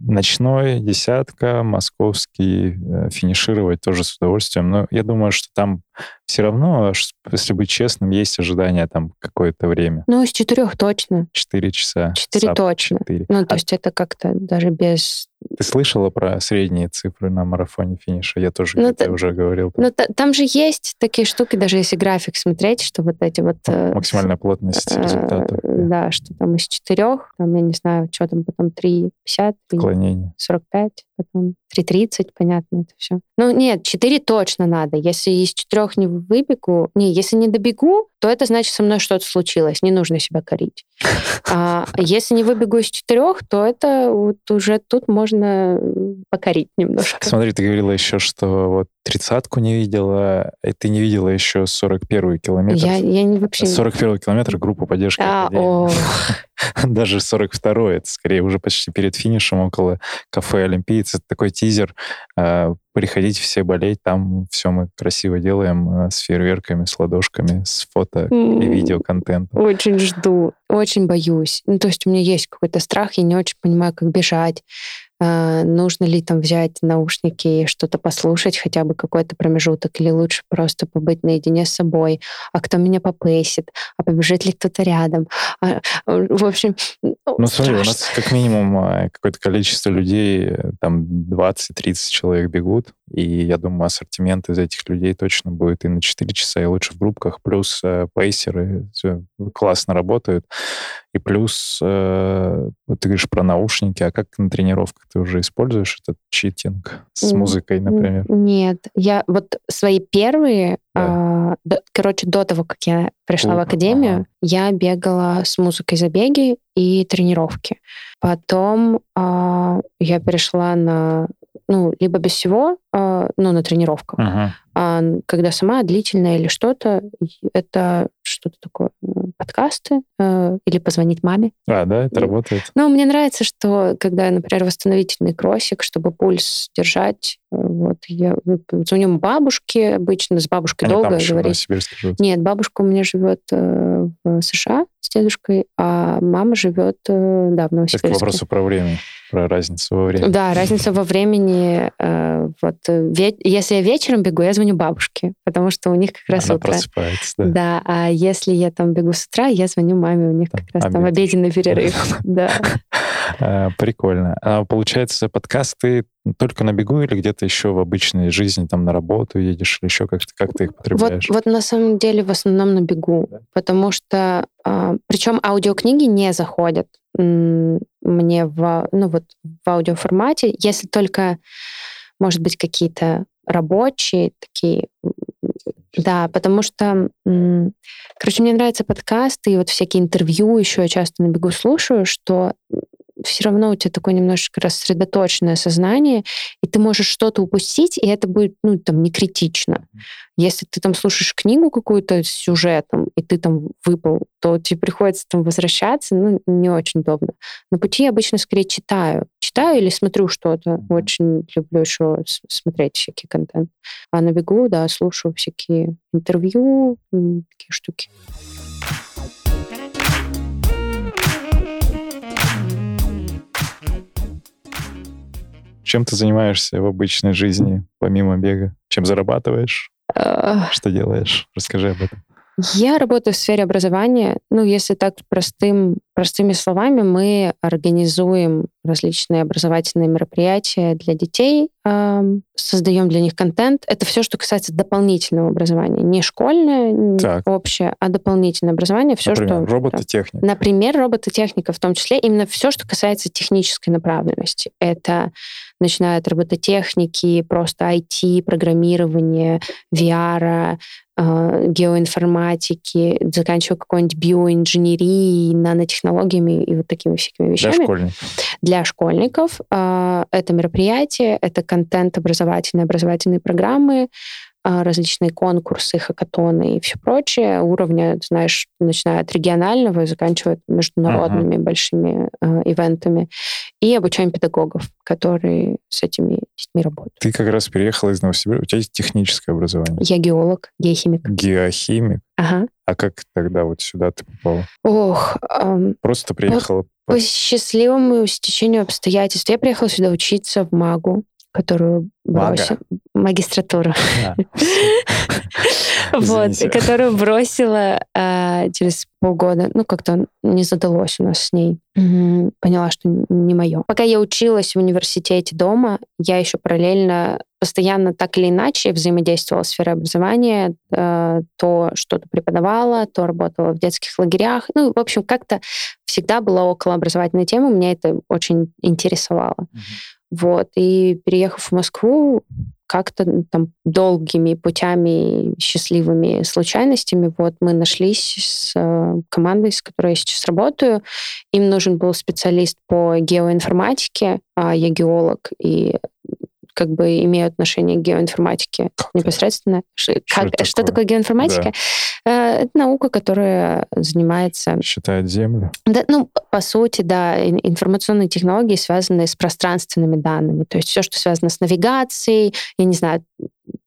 Ночной, десятка, московский, э, финишировать тоже с удовольствием. Но я думаю, что там все равно, если быть честным, есть ожидания там какое-то время. Ну, из четырех точно. Четыре часа. Четыре точно. четыре. Ну, то А есть это как-то даже без... Ты слышала про средние цифры на марафоне финиша? Я тоже Ну, та- уже говорил. Ну, та- там же есть такие штуки, даже если график смотреть, что вот эти вот... э, Максимальная плотность э, результатов. Да, что там из четырех, там, я не знаю, что там потом 3,50, Отклонение. 45, потом 3.30, понятно, это все. Ну, нет, 4 точно надо. Если из четырех не выбегу, не, если не добегу, то это значит, со мной что-то случилось, не нужно себя корить. А если не выбегу из четырех, то это вот уже тут можно покорить немножко. Смотри, ты говорила еще, что вот тридцатку не видела, и ты не видела еще 41-й километр. Я, я не вообще... не- 41 километр группу поддержки А, о, Даже 42-й, это скорее уже почти перед финишем около кафе «Олимпиец». Это такой тизер. э, Приходите все болеть, там все мы красиво делаем э, с фейерверками, с ладошками, с фото и видеоконтентом. Очень жду, очень боюсь. Ну, то есть у меня есть какой-то страх, я не очень понимаю, как бежать. А, нужно ли там взять наушники и что-то послушать, хотя бы какой-то промежуток, или лучше просто побыть наедине с собой, а кто меня попейсит, а побежит ли кто-то рядом. А, в общем, Ну, смотри, у нас как минимум э, какое-то количество людей, э, там 20-30 человек бегут, и я думаю, ассортимент из этих людей точно будет и на 4 часа, и лучше в группках, плюс э, пейсеры классно работают, и плюс, э, вот ты говоришь про наушники, а как на тренировках ты уже используешь этот читинг с музыкой, например? Нет, я вот свои первые, Да. до- короче, до того, как я пришла в О, академию, ага. я бегала с музыкой забеги и тренировки. Потом а, я перешла на, ну, либо без всего, а, ну, на тренировках. Мгм. А когда сама длительная или что-то, это что-то такое, подкасты э, или позвонить маме. А, да, это И- работает? Ну, мне нравится, что когда, например, восстановительный кроссик, чтобы пульс держать, э, вот я звоню бабушке обычно, с бабушкой Они долго там еще в говорить. Живут. Нет, бабушка у меня живет э, в США с дедушкой, а мама живет, э, да, в Это к Новосибирске. вопросу про время, про разницу во времени. Да, разница во времени. э, вот э, если я вечером бегу, я звоню бабушке, потому что у них как раз Она утро. просыпается, да. Да, а если я там бегу с утра, я звоню маме, у них как раз там обед. обеденный перерыв. Да. А, Прикольно. А получается, подкасты только на бегу или где-то еще в обычной жизни, там на работу едешь или еще как-то как ты их Вот, потребляешь? вот на самом деле в основном на бегу, Да. потому что причем аудиокниги не заходят мне в, ну вот, в аудиоформате, если только, может быть, какие-то рабочие такие. Да, потому что, короче, мне нравятся подкасты и вот всякие интервью еще я часто на бегу слушаю, что все равно у тебя такое немножечко рассредоточенное сознание, и ты можешь что-то упустить, и это будет, ну, там, не критично. Если ты там слушаешь книгу какую-то с сюжетом, и ты там выпал, то тебе приходится там возвращаться, ну, не очень удобно. На пути я обычно скорее читаю. Читаю или смотрю что-то. Очень люблю еще смотреть всякий контент. А на бегу, да, слушаю всякие интервью, такие штуки. Чем ты занимаешься в обычной жизни, помимо бега? Чем зарабатываешь? Ах, Что делаешь? Расскажи об этом. Я работаю в сфере образования. Ну, если так простым простыми словами, мы организуем различные образовательные мероприятия для детей, создаем для них контент. Это все, что касается дополнительного образования. Не школьное, не Так. общее, а дополнительное образование. Все, Например, что... робототехника. Например, робототехника в том числе, именно все, что касается технической направленности. Это начиная от робототехники, просто IT, программирования, VR, э, геоинформатики, заканчивая какой-нибудь биоинженерией, нанотехнологиями и вот такими всякими Для вещами школьников. для школьников. А, Это мероприятие, это контент образовательные, образовательные программы, а, различные конкурсы, хакатоны и все прочее, уровня, знаешь, начиная от регионального и заканчивая международными большими а, ивентами. И обучаем педагогов, которые с этими детьми работают. Ты как раз переехала из Новосибирска. У тебя есть техническое образование. Я геолог, геохимик. Геохимик. Ага. А как тогда вот сюда ты попала? Ох, ам, Просто приехала... по- По счастливому стечению обстоятельств я приехала сюда учиться в МАГу, которую Мага? бросила... Магистратуру. А, Вот, которую бросила а, через полгода. Ну, как-то не задалось у нас с ней. Поняла, что не мое. Пока я училась в университете дома, я еще параллельно постоянно так или иначе взаимодействовала с сферой образования, э, то что-то преподавала, то работала в детских лагерях. Ну, в общем, как-то всегда была около образовательной темы, меня это очень интересовало. Вот, и переехав в Москву, как-то там долгими путями, счастливыми случайностями, вот мы нашлись с э, командой, с которой я сейчас работаю. Им нужен был специалист по геоинформатике, а я геолог, и как бы имею отношение к геоинформатике Как непосредственно. Ш- как- это что такое? такое геоинформатика? Э, Это наука, которая занимается Считает Землю. да, ну, по сути, да, ин- информационные технологии, связанные с пространственными данными. То есть все, что связано с навигацией, я не знаю,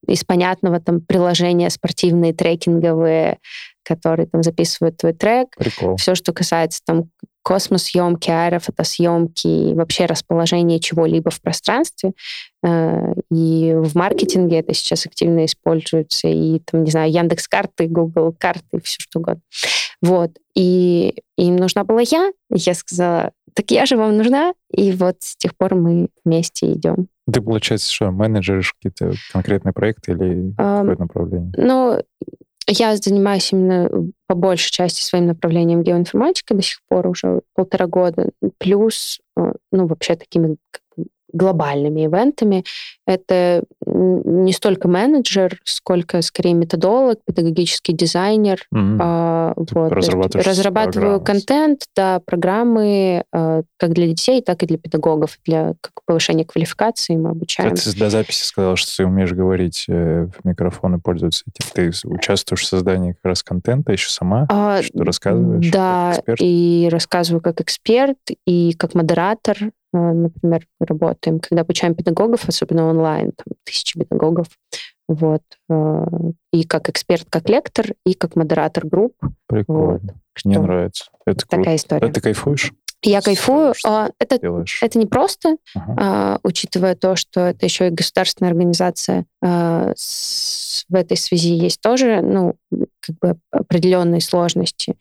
из понятного там приложения спортивные, трекинговые, которые там записывают твой трек. Прикол. Все, что касается там космосъемки, аэрофотосъемки вообще расположения чего-либо в пространстве. Э, И в маркетинге это сейчас активно используется. И там, не знаю, Яндекс карты, Google карты, все что угодно. Вот. И им нужна была я. Я сказала, так я же вам нужна. И вот с тех пор мы вместе идем. Ты, получается, что, менеджеришь какие-то конкретные проекты или Ам, какое направление? Ну, я занимаюсь именно по большей части своим направлением геоинформатика до сих пор уже полтора года. Плюс, э, ну, вообще такими глобальными ивентами. Это не столько менеджер, сколько скорее методолог, педагогический дизайнер. Мгм. А, вот, разрабатываю программы. контент, да, программы э, как для детей, так и для педагогов, для как повышения квалификации мы обучаем. Ты до записи сказал, что ты умеешь говорить э, в микрофон и пользоваться этим. Ты участвуешь в создании как раз контента еще сама? А, что рассказываешь? Да, и рассказываю как эксперт, и как модератор. Э, Например, работаем, когда обучаем педагогов, особенно онлайн, там, тысячи педагогов. Вот. э, И как эксперт, как лектор, и как модератор групп. Прикольно. Мне Что нравится. Это круто. Такая история. А ты кайфуешь? Я кайфую. что А, Это, Делаешь? это не просто, Ага. а, учитывая то, что это еще и государственная организация. а, с- В этой связи есть тоже, ну, как бы определенные сложности.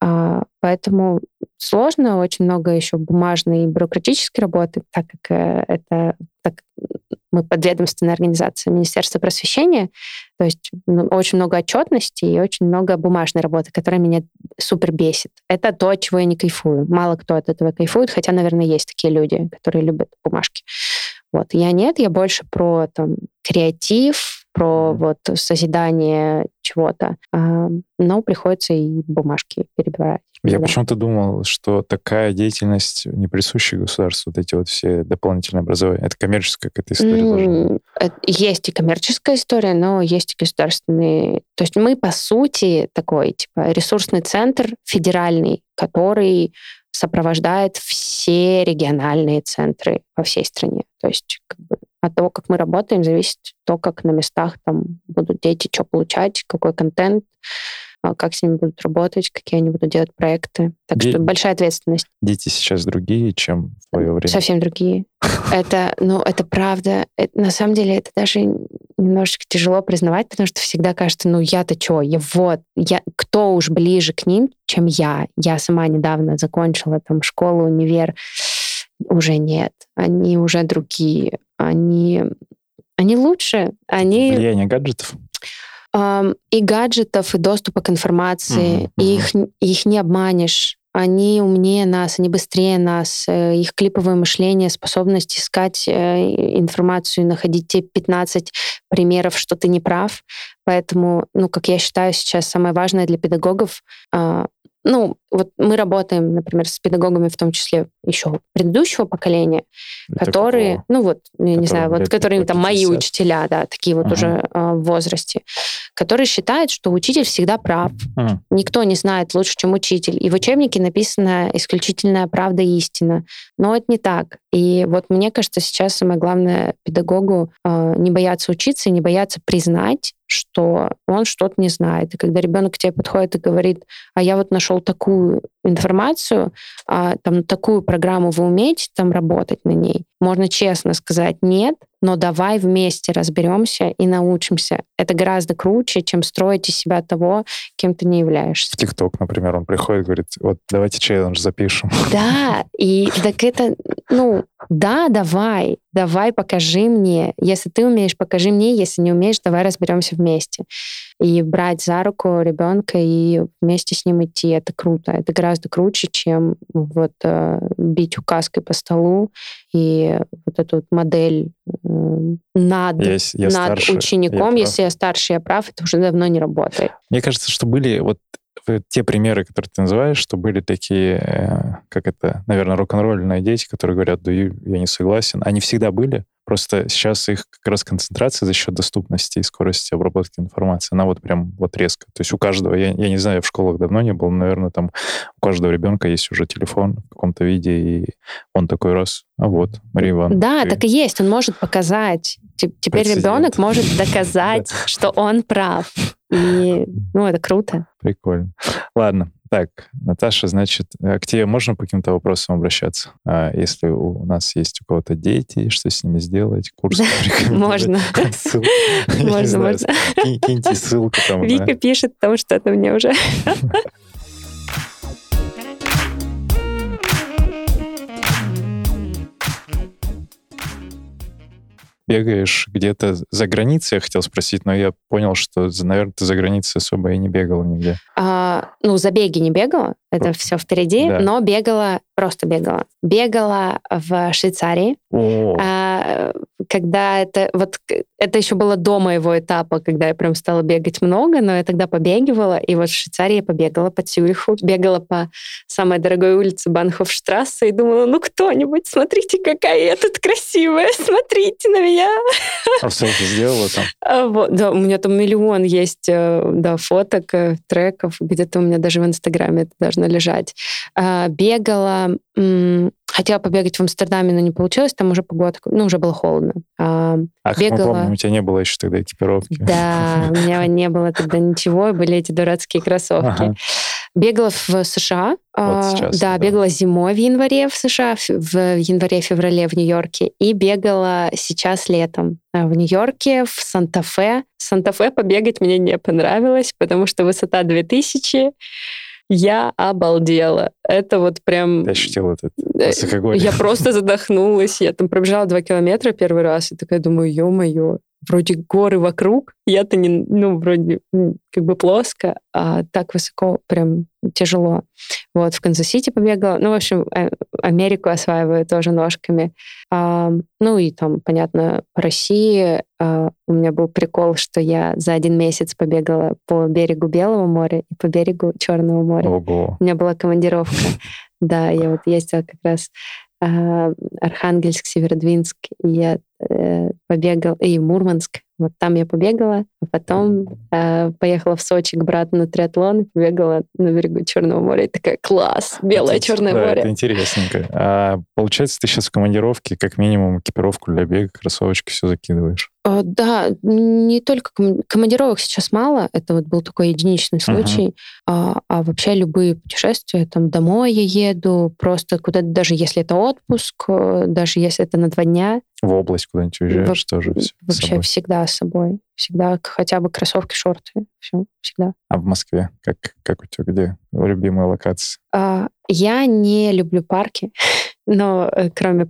А, Поэтому сложно, очень много еще бумажной и бюрократической работы, так как э, это так, мы подведомственная организация Министерства просвещения, то есть ну, очень много отчетности и очень много бумажной работы, которая меня супер бесит. Это то, от чего я не кайфую. Мало кто от этого кайфует, хотя, наверное, есть такие люди, которые любят бумажки. Вот. Я нет, я больше про там, креатив, про вот созидание чего-то. А, но приходится и бумажки перебирать. Я Да. почему-то думал, что такая деятельность не присуща государству, вот эти вот все дополнительные образования. Это коммерческая какая-то история должна. М, э, Есть и коммерческая история, но есть и государственные. То есть мы, по сути, такой типа ресурсный центр федеральный, который сопровождает все региональные центры по всей стране. То есть как бы, от того, как мы работаем, зависит то, как на местах там будут дети что получать, какой контент, как с ними будут работать, какие они будут делать проекты. Так Де- что большая ответственность. Дети сейчас другие, чем в твое время. Совсем другие. Это, ну, это правда. Это- на самом деле это даже немножечко тяжело признавать, потому что всегда кажется, ну я-то что, я вот, я, кто уж ближе к ним, чем я. Я сама недавно закончила там школу, универ, уже нет. Они уже другие. Они, они лучше. Они... Влияние гаджетов? И гаджетов, и доступа к информации. Mm-hmm. И их, их не обманешь они умнее нас, они быстрее нас, э, их клиповое мышление, способность искать э, информацию, находить те 15 примеров, что ты не прав. Поэтому, ну, как я считаю, сейчас самое важное для педагогов а, ну, вот мы работаем, например, с педагогами, в том числе еще предыдущего поколения, Это которые, какого? ну вот, я не знаю, вот которые там мои учителя, да, такие вот ага. уже э, в возрасте, которые считают, что учитель всегда прав. Ага. Никто не знает лучше, чем учитель. И в учебнике написана исключительная правда и истина. Но это не так. И вот мне кажется, сейчас самое главное педагогу э, не бояться учиться и не бояться признать, что он что-то не знает. И когда ребенок к тебе подходит и говорит, а я вот нашел такую информацию, а, там такую программу вы умеете там работать на ней, можно честно сказать нет, но давай вместе разберемся и научимся. Это гораздо круче, чем строить из себя того, кем ты не являешься. В ТикТок, например, он приходит, говорит, вот давайте челлендж запишем. Да, и так это, ну, да, давай, давай покажи мне. Если ты умеешь, покажи мне. Если не умеешь, давай разберемся вместе. И брать за руку ребенка и вместе с ним идти, это круто. Это гораздо круче, чем вот э, бить указкой по столу и вот эту вот модель над, я, я над старше, учеником, я если я старше, я прав, это уже давно не работает. Мне кажется, что были вот те примеры, которые ты называешь, что были такие, э, как это, наверное, рок-н-ролльные дети, которые говорят, да я не согласен. Они всегда были, просто сейчас их как раз концентрация за счет доступности и скорости обработки информации, она вот прям вот резко. То есть у каждого, я, я не знаю, я в школах давно не был, наверное, там у каждого ребенка есть уже телефон в каком-то виде, и он такой раз, а вот, Мария Ивановна. Да, ты... так и есть, он может показать. Теперь Прецедент. ребенок может доказать, что он прав. И, ну, это круто. Прикольно. Ладно, так, Наташа, значит, э, к тебе можно по каким-то вопросам обращаться? А если у нас есть у кого-то дети, что с ними сделать? Курс Можно. Можно, можно. Киньте ссылку там. Вика пишет там что-то мне уже. бегаешь где-то за границей, я хотел спросить, но я понял, что, наверное, ты за границей особо и не бегала нигде. А, ну, за беги не бегала, это все впереди, да. но бегала, просто бегала. Бегала в Швейцарии. А, когда это, вот это еще было до моего этапа, когда я прям стала бегать много, но я тогда побегивала, и вот в Швейцарии я побегала по Цюриху, бегала по самой дорогой улице Банхофштрассе и думала, ну кто-нибудь, смотрите, какая я тут красивая, смотрите на меня. А селфи сделала там? А, вот, да, у меня там миллион есть э, да, фоток, э, треков, где-то у меня даже в Инстаграме это должно лежать. А, бегала, Хотела побегать в Амстердаме, но не получилось. Там уже погода, ну, уже было холодно. А, Ах, бегала... мы помним, у тебя не было еще тогда экипировки. Да, у меня не было тогда ничего, были эти дурацкие кроссовки. Бегала в США. Вот сейчас, да, да, бегала зимой в январе в США, в январе-феврале в Нью-Йорке. И бегала сейчас летом в Нью-Йорке, в Санта-Фе. Санта-Фе побегать мне не понравилось, потому что высота 2000 я обалдела. Это вот прям... Я ощутил этот высокогорье. Я просто задохнулась. Я там пробежала два километра первый раз, и такая думаю, ё-моё, вроде горы вокруг, я-то не, ну, вроде как бы плоско, а так высоко прям тяжело. Вот, в Канзас-Сити побегала. Ну, в общем, э, Америку осваиваю тоже ножками. А, ну, и там, понятно, по России а, у меня был прикол, что я за один месяц побегала по берегу Белого моря и по берегу Черного моря. Ого. У меня была командировка. Да, я вот ездила как раз Архангельск, Северодвинск, я э, побегал, и Мурманск, вот там я побегала, а потом э, поехала в Сочи к брату на триатлон побегала на берегу Черного моря. И такая, класс, белое это, Черное да, море. Это интересненько. А получается, ты сейчас в командировке, как минимум, экипировку для бега, кроссовочки все закидываешь? Э, да, не только командировок сейчас мало, это вот был такой единичный случай, uh-huh. а, а вообще любые путешествия, там домой я еду, просто куда-то, даже если это отпуск, э, даже если это на два дня, В область куда-нибудь уезжаешь Во- тоже всё с Вообще собой. всегда с собой. Всегда хотя бы кроссовки, шорты. Все, всегда. А в Москве? Как, как у тебя где любимые локации? А, я не люблю парки, но э, кроме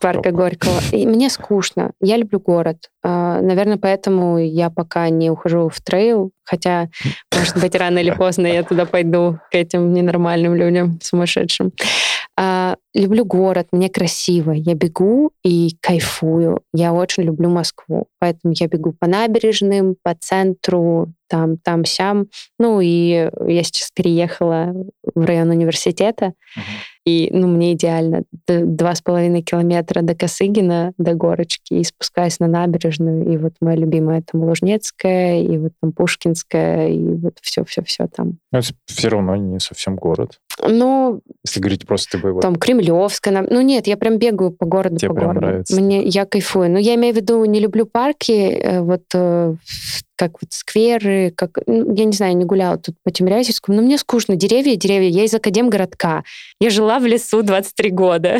парка Горького. И мне скучно. Я люблю город. А, Наверное, поэтому я пока не ухожу в трейл, хотя, может быть, рано или поздно я туда пойду к этим ненормальным людям, сумасшедшим. Люблю город, мне красиво. Я бегу и кайфую. Я очень люблю Москву, поэтому я бегу по набережным, по центру, там, там, сям. Ну и я сейчас переехала в район университета, и ну, мне идеально. Два с половиной километра до Косыгина, до горочки, и спускаюсь на набережную. И вот моя любимая там Лужнецкая, и вот там Пушкинская, и вот все-все-все там. все равно не совсем город. Ну, Если говорить просто ты бы там Кремлевская. Ну нет, я прям бегаю по городу, Тебе по прям городу. нравится? Мне, я кайфую. Но я имею в виду, не люблю парки, э, вот э, как вот скверы, как, ну, я не знаю, не гуляла тут по Тимирязевскому, но мне скучно. Деревья, деревья. Я из Академгородка. Я жила в лесу 23 года.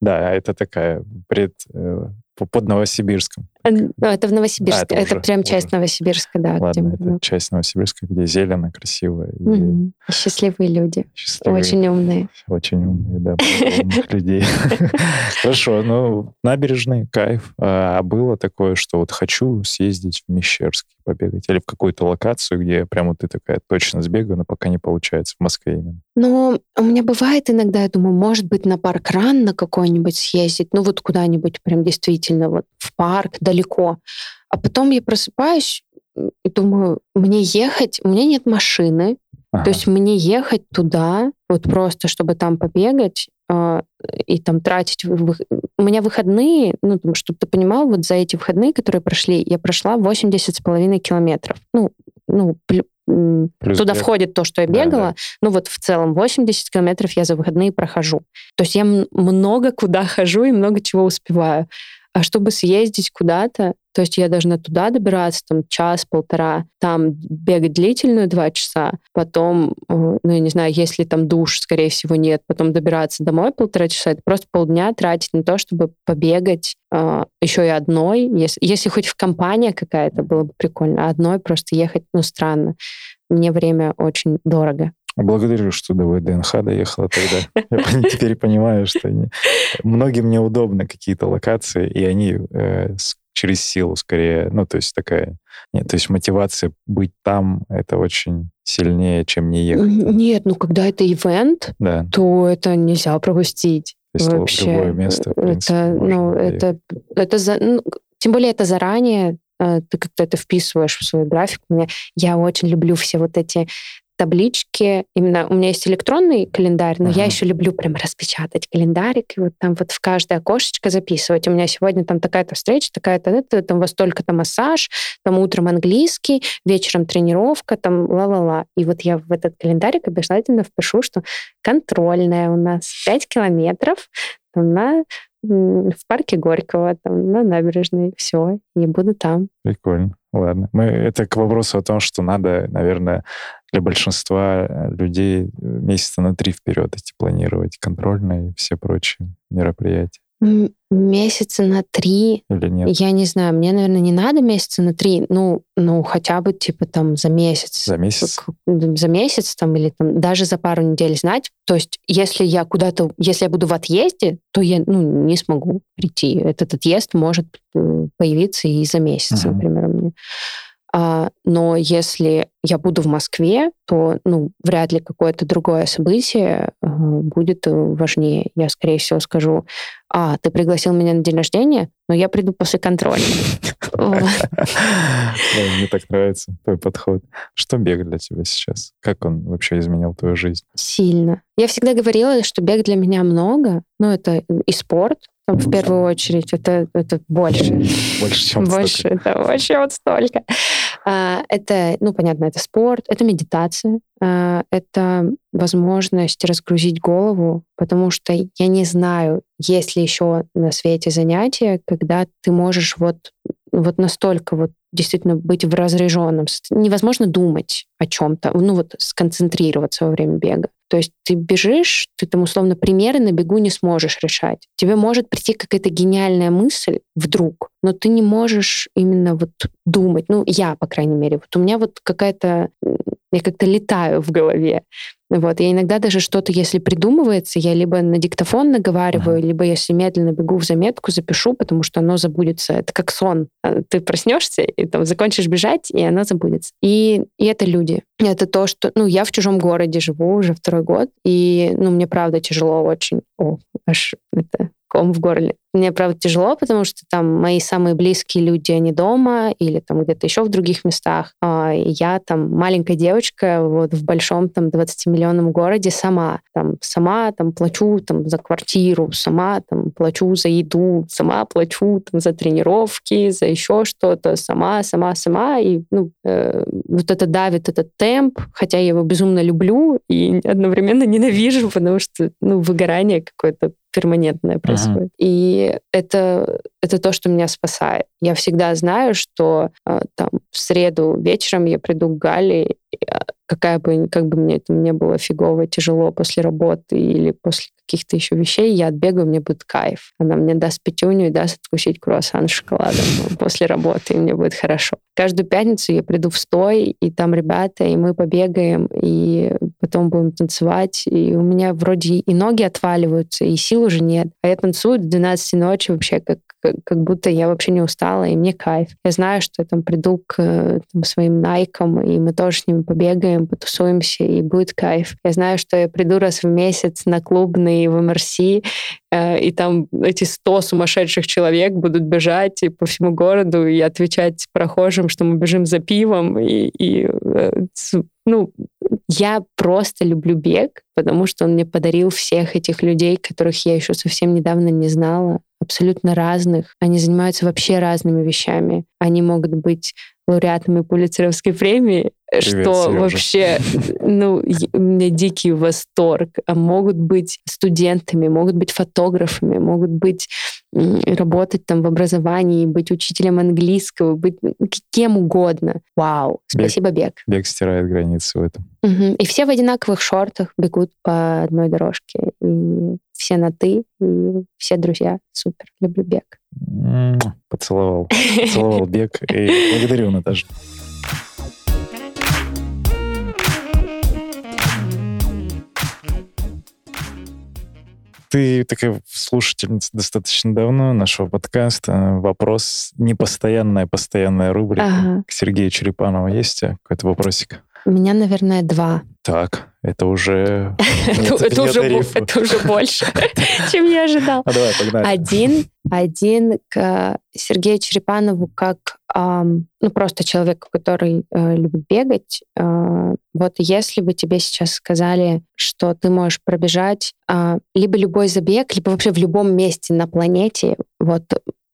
Да, это такая пред, э, по- под Новосибирском. Ну, Это в Новосибирске. это это уже- прям часть уже. Новосибирска, да. Ладно, где- это ну, часть Новосибирска, где зелено, красиво и мгм. Счастливые люди. счастливые. Очень умные. Очень умные, да, умных людей. Хорошо, ну, набережный, кайф. А было такое, что вот хочу съездить в Мещерский побегать или в какую-то локацию, где прямо ты такая точно сбегаю, но пока не получается, в Москве именно. Но у меня бывает иногда, я думаю, может быть, на парк ран на какой-нибудь съездить, ну вот куда-нибудь прям действительно вот в парк далеко. А потом я просыпаюсь и думаю, мне ехать, у меня нет машины, Ага. то есть мне ехать туда, вот просто, чтобы там побегать а, и там тратить... вы- У меня выходные, ну, чтобы ты понимал, вот за эти выходные, которые прошли, я прошла 80 с половиной километров. Ну, ну, Плюс туда бег. входит то, что я Да, бегала, да. ну вот в целом 80 километров я за выходные прохожу. То есть я много куда хожу и много чего успеваю. А чтобы съездить куда-то, то есть я должна туда добираться, там, час-полтора, там бегать длительную два часа, потом, э, ну, я не знаю, если там душ, скорее всего, нет, потом добираться домой полтора часа, это просто полдня тратить на то, чтобы побегать э, еще и одной. Если, если хоть в компания какая-то, было бы прикольно, а одной просто ехать, ну, странно. Мне время очень дорого. Благодарю, что до ВДНХ доехала тогда. Я теперь понимаю, что многим неудобны какие-то локации, и они э, через силу скорее, ну, то есть такая... Нет, то есть мотивация быть там, это очень сильнее, чем не ехать. Нет, ну, когда это ивент, Да, то это нельзя пропустить. то есть Вообще, любое место, в принципе, это, можно ну, доехать. это, это за, ну, тем более это заранее, э, ты как-то это вписываешь в свой график. Мне, я очень люблю все вот эти таблички. Именно у меня есть электронный календарь, но я Ага. еще люблю прям распечатать календарик и вот там вот в каждое окошечко записывать. У меня сегодня там такая-то встреча, такая-то это, там во столько-то массаж, там утром английский, вечером тренировка, там ла-ла-ла. И вот я в этот календарик обязательно впишу, что контрольная у нас 5 километров там, на, в парке Горького, там, на набережной. Все, и буду там. Прикольно. Ладно. Мы, это к вопросу о том, что надо, наверное, для большинства э, людей э, месяца на три вперед эти планировать контрольные и все прочие мероприятия. Месяца на три, Или нет? я не знаю, мне, наверное, не надо месяца на три, ну, ну хотя бы типа там за месяц. За месяц? За месяц там или там даже за пару недель знать. То есть если я куда-то, если я буду в отъезде, то я ну, не смогу прийти. Этот отъезд может появиться и за месяц, Мгм. например, у меня. А, но если я буду в Москве, то ну, вряд ли какое-то другое событие э, будет э, важнее. Я, скорее всего, скажу, а, ты пригласил меня на день рождения, но я приду после контроля. Мне так нравится твой подход. Что бег для тебя сейчас? Как он вообще изменил твою жизнь? Сильно. Я всегда говорила, что бег для меня много, но это и спорт, в первую очередь, это, это больше. Больше, чем Больше, столько. это вообще вот столько. А, Это, ну, понятно, это спорт, это медитация, а, это возможность разгрузить голову, потому что я не знаю, есть ли еще на свете занятия, когда ты можешь вот вот настолько вот действительно быть в разряженном. Невозможно думать о чем-то, ну вот сконцентрироваться во время бега. То есть ты бежишь, ты там условно примеры на бегу не сможешь решать. Тебе может прийти какая-то гениальная мысль вдруг, но ты не можешь именно вот думать. Ну, я, по крайней мере. Вот у меня вот какая-то... Я как-то летаю в голове. Вот. Я иногда даже что-то, если придумывается, я либо на диктофон наговариваю, uh-huh. либо если медленно бегу в заметку, запишу, потому что оно забудется. Это как сон. А, ты проснешься и там закончишь бежать, и оно забудется. И, и это люди. Это то, что... Ну, я в чужом городе живу уже второй год, и, ну, мне правда тяжело очень. О, аж это ком в горле. Мне, правда, тяжело, потому что там мои самые близкие люди, они дома или там где-то еще в других местах. А я там маленькая девочка вот в большом там 20-миллионном городе сама. Там сама там плачу там за квартиру, сама там плачу за еду, сама плачу там за тренировки, за еще что-то, сама, сама, сама. И ну, э, вот это давит этот темп, хотя я его безумно люблю и одновременно ненавижу, потому что ну, выгорание какое-то перманентное происходит. Uh-huh. И это, это то, что меня спасает. Я всегда знаю, что э, там в среду вечером я приду к Гале, а, какая бы, как бы мне это не было фигово, тяжело после работы или после каких-то еще вещей, я отбегаю, мне будет кайф. Она мне даст пятюню и даст откусить круассан с шоколадом после работы, и мне будет хорошо. Каждую пятницу я приду в стой, и там ребята, и мы побегаем, и потом будем танцевать. И у меня вроде и ноги отваливаются, и сил уже нет. А я танцую до 12 ночи вообще, как, как будто я вообще не устала, и мне кайф. Я знаю, что я там приду к там, своим найкам, и мы тоже с ними побегаем, потусуемся, и будет кайф. Я знаю, что я приду раз в месяц на клубный в МРС, э, и там эти 100 сумасшедших человек будут бежать и по всему городу и отвечать прохожим, что мы бежим за пивом. И, и э, ну, я просто люблю бег, потому что он мне подарил всех этих людей, которых я еще совсем недавно не знала, абсолютно разных. Они занимаются вообще разными вещами. Они могут быть лауреатами Пулицеровской премии, Привет, что Сережа. вообще, ну, у меня дикий восторг. А могут быть студентами, могут быть фотографами, могут быть работать там в образовании, быть учителем английского, быть кем угодно. Вау, спасибо, Бег. Бег, бег стирает границы в этом. Угу. И все в одинаковых шортах бегут по одной дорожке. И все на «ты», и все друзья. Супер, люблю бег. Поцеловал. Поцеловал бег. И благодарю, Наташа. Ты такая слушательница достаточно давно нашего подкаста. Вопрос непостоянная, постоянная рубрика. Ага. К Сергею Черепанову есть какой-то вопросик? У меня, наверное, два. Так, это уже... Это уже больше, чем я ожидал. А давай, погнали. Один, один к Сергею Черепанову как ну, просто человеку, который э, любит бегать. Э, вот если бы тебе сейчас сказали, что ты можешь пробежать э, либо любой забег, либо вообще в любом месте на планете, вот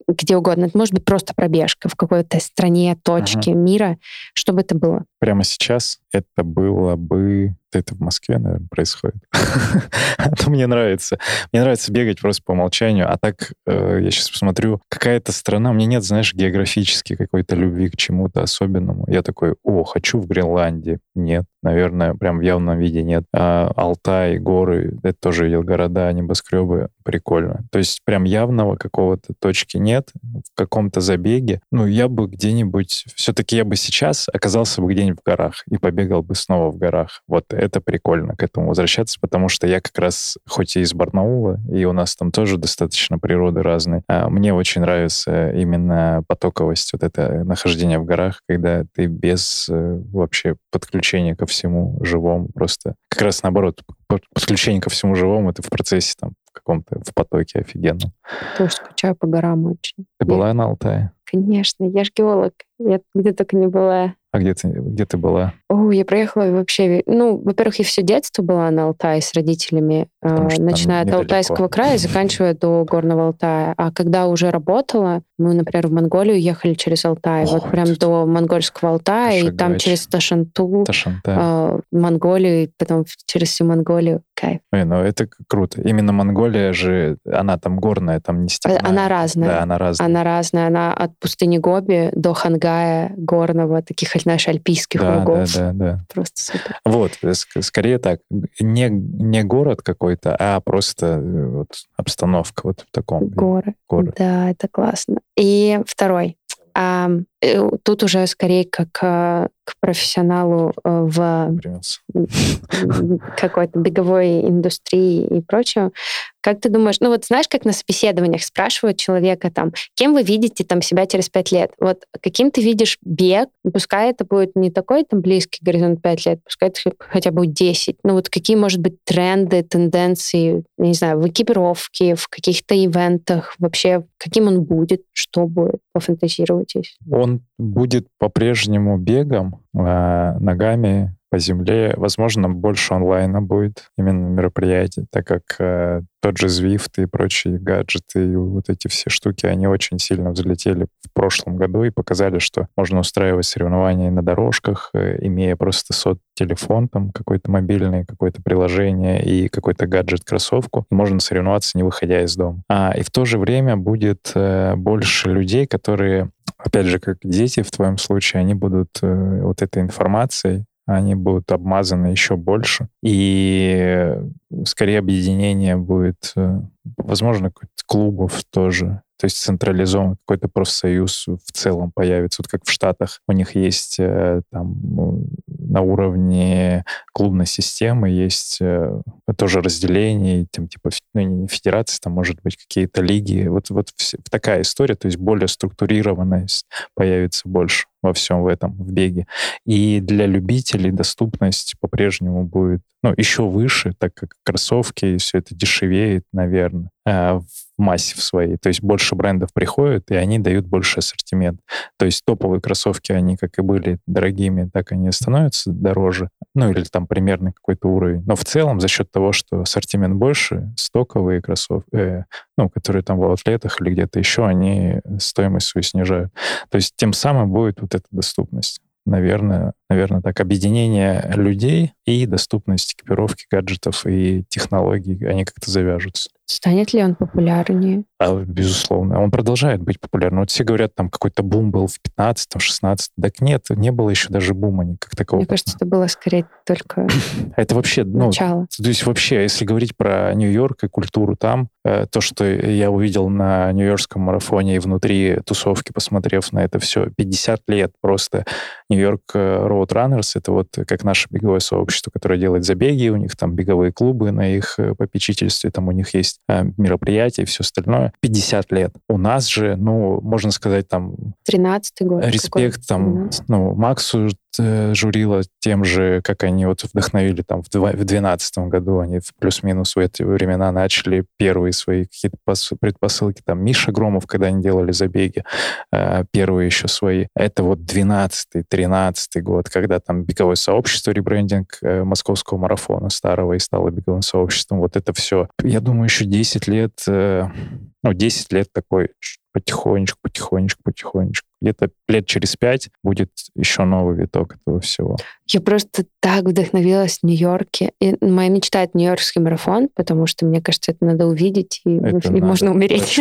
где угодно. Это может быть просто пробежка в какой-то стране, точке ага. мира. Что бы это было? Прямо сейчас это было бы это в Москве, наверное, происходит. Это мне нравится. Мне нравится бегать просто по умолчанию. А так, э, я сейчас посмотрю, какая-то страна, у меня нет, знаешь, географически какой-то любви к чему-то особенному. Я такой, о, хочу в Гренландии. Нет, наверное, прям в явном виде нет. А, Алтай, горы, это тоже города, небоскребы, прикольно. То есть прям явного какого-то точки нет в каком-то забеге. Ну, я бы где-нибудь, все-таки я бы сейчас оказался бы где-нибудь в горах и побегал бы снова в горах. Вот это прикольно к этому возвращаться, потому что я как раз, хоть и из Барнаула, и у нас там тоже достаточно природы разные, а мне очень нравится именно потоковость, вот это нахождение в горах, когда ты без э, вообще подключения ко всему живому, просто как раз наоборот, подключение ко всему живому, это в процессе там в каком-то, в потоке офигенно. Тоже скучаю по горам очень. Ты я... была на Алтае? Конечно, я же геолог. Я где только не была. А где ты, где ты была? О, я проехала вообще... Ну, во-первых, я все детство была на Алтае с родителями, э, начиная от Алтайского края, заканчивая до Горного Алтая. А когда уже работала, мы, например, в Монголию ехали через Алтай, О, вот прям это... до монгольского Алтая, Шагач. и там через Ташанту, Ташанта. э, Монголию, и потом через всю Монголию. Кайф. Ой, ну это круто. Именно Монголия же, она там горная, там не степная. Она разная. Да, она разная. Она разная. Она от пустыни Гоби до Хангая горного, таких, знаешь, альпийских Да, лугов. да, да, да. Просто супер. Вот, ск- скорее так, не, не город какой-то, а просто э, вот обстановка вот в таком. Горы. город. Да, это классно. И второй. Э, тут уже скорее как э, к профессионалу э, в какой-то беговой индустрии и прочего. Как ты думаешь, ну вот знаешь, как на собеседованиях спрашивают человека там, кем вы видите там себя через пять лет? Вот каким ты видишь бег, пускай это будет не такой там близкий горизонт пять лет, пускай это хотя бы 10. Ну вот какие, может быть, тренды, тенденции, я не знаю, в экипировке, в каких-то ивентах, вообще каким он будет, что будет, пофантазируйтесь. Он будет по-прежнему бегом, а, ногами по земле. Возможно, больше онлайна будет именно мероприятий, так как э, тот же Zwift и прочие гаджеты и вот эти все штуки, они очень сильно взлетели в прошлом году и показали, что можно устраивать соревнования на дорожках, э, имея просто сот телефон там какой-то мобильный, какое-то приложение и какой-то гаджет, кроссовку. И можно соревноваться, не выходя из дома. А, и в то же время будет э, больше людей, которые, опять же, как дети в твоем случае, они будут э, вот этой информацией они будут обмазаны еще больше. И э, скорее объединение будет, э, возможно, клубов тоже. То есть централизованный какой-то профсоюз в целом появится. Вот как в Штатах у них есть э, там ну, на уровне клубной системы есть э, тоже разделение, там типа ну, не федерации, там может быть какие-то лиги. Вот, вот такая история, то есть более структурированность появится больше во всем в этом, в беге. И для любителей доступность по-прежнему будет ну, еще выше, так как кроссовки и все это дешевеет, наверное, в массе в своей. То есть больше брендов приходят, и они дают больше ассортимент. То есть топовые кроссовки, они как и были дорогими, так они становятся дороже. Ну, или там примерно какой-то уровень. Но в целом за счет того, что ассортимент больше, стоковые кроссовки, э, ну, которые там в аутлетах или где-то еще, они стоимость свою снижают. То есть тем самым будет вот эта доступность. Наверное, наверное, так. Объединение людей и доступность экипировки, гаджетов и технологий, они как-то завяжутся. Станет ли он популярнее? А, безусловно. Он продолжает быть популярным. Вот все говорят, там какой-то бум был в 15-м, 16 Так нет, не было еще даже бума как такого. Мне кажется, это было скорее только Это вообще, ну, начало. то есть вообще, если говорить про Нью-Йорк и культуру там, э, то, что я увидел на Нью-Йоркском марафоне и внутри тусовки, посмотрев на это все, 50 лет просто Нью-Йорк э, Road Runners, это вот как наше беговое сообщество, которое делает забеги, у них там беговые клубы на их э, попечительстве, там у них есть э, мероприятия и все остальное. 50 лет. У нас же, ну, можно сказать, там 13-й год. респект там, 12. ну, Максу Журила тем же, как они вот вдохновили там в два- в 12 году, они плюс-минус в эти времена начали первые свои какие-то пос- предпосылки, там Миша Громов, когда они делали забеги, э, первые еще свои. Это вот 12-й, 13 год, когда там беговое сообщество, ребрендинг э, московского марафона старого и стало беговым сообществом. Вот это все. Я думаю, еще 10 лет, э, ну, 10 лет такой потихонечку, потихонечку, потихонечку. Где-то лет через пять будет еще новый виток этого всего. Я просто так вдохновилась в Нью-Йорке. И моя мечта — это Нью-Йоркский марафон, потому что, мне кажется, это надо увидеть, и, Это и можно умереть.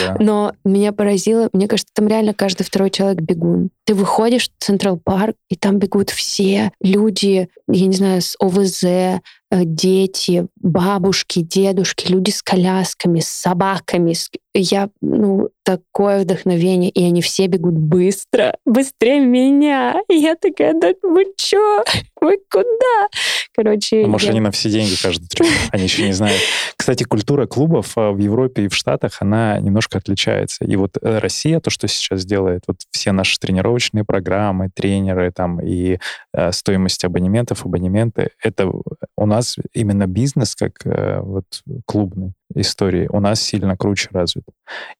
да. Но меня поразило, мне кажется, там реально каждый второй человек бегун. Ты выходишь в Централ Парк, и там бегут все люди, я не знаю, с ОВЗ, дети, бабушки, дедушки, люди с колясками, с собаками. Я, ну, такое вдохновение, и они все бегут быстро, быстрее меня. И я такая, да вы чё? Вы куда? Короче, Ну, может, я- они на все деньги каждый трек. Они еще не знают. Кстати, культура клубов а, в Европе и в Штатах, она немножко отличается. И вот э, Россия, то, что сейчас делает, вот все наши тренировочные программы, тренеры там и э, стоимость абонементов, абонементы, это у нас именно бизнес, как э, вот клубный истории, у нас сильно круче развит.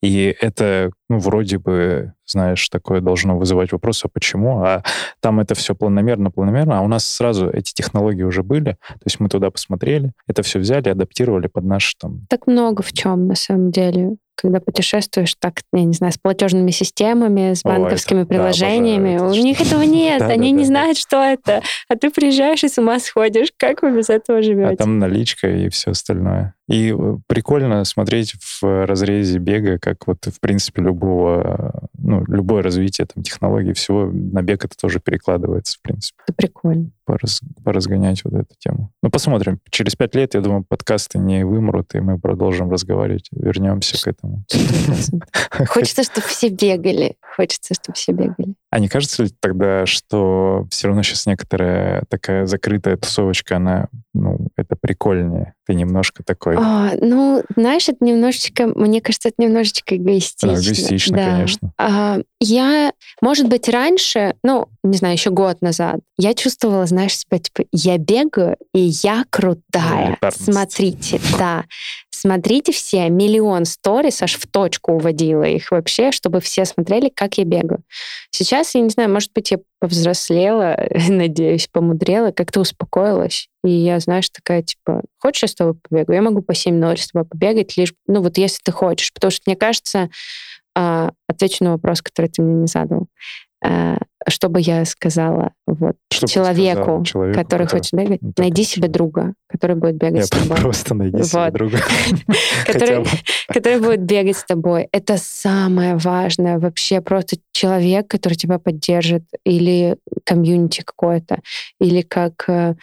И это, ну, вроде бы, знаешь, такое должно вызывать вопрос, а почему? А там это все планомерно, планомерно, а у нас сразу эти технологии уже были, то есть мы туда посмотрели, это все взяли, адаптировали под наш там... так много в чем на самом деле. Когда путешествуешь так, я не знаю, с платежными системами, с банковскими это- да, приложениями, обожаю это, у них этого нет, Да, они да, не да, знают, что это. А ты приезжаешь и с ума сходишь. Как вы без этого А живете? там наличка и все остальное. И э, прикольно смотреть в разрезе бега, как вот, в принципе, любого, ну, любое развитие там, технологий, всего на бег это тоже перекладывается, в принципе. Это прикольно. Пораз, поразгонять вот эту тему. Ну, посмотрим. Через пять лет, я думаю, подкасты не вымрут, и мы продолжим разговаривать, вернемся к этому. Хочется, чтобы все бегали. Хочется, чтобы все бегали. А не кажется ли тогда, что все равно сейчас некоторая такая закрытая тусовочка, она, ну, это прикольнее? Ты немножко такой... А, ну, знаешь, это немножечко, мне кажется, это немножечко эгоистично. Да, эгоистично, да. конечно. А, я, может быть, раньше, ну, не знаю, еще год назад, я чувствовала, знаешь, себя, типа, я бегаю, и я крутая. Смотрите, да. Смотрите все, миллион сторис, аж в точку уводила их вообще, чтобы все смотрели, как я бегаю. Сейчас, я не знаю, может быть, я повзрослела, надеюсь, помудрела, как-то успокоилась. И я, знаешь, такая, типа, хочешь, я с тобой побегаю? Я могу по 7-0 с тобой побегать, лишь, ну вот если ты хочешь. Потому что, мне кажется, а, отвечу на вопрос, который ты мне не задал. А, что бы я сказала вот что человеку, человеку, который, хочет бегать, ну, найди себе друга, который будет бегать я с тобой. Просто найди вот. себе друга. который, который будет бегать с тобой. Это самое важное. Вообще просто человек, который тебя поддержит, или комьюнити какое-то, или как э,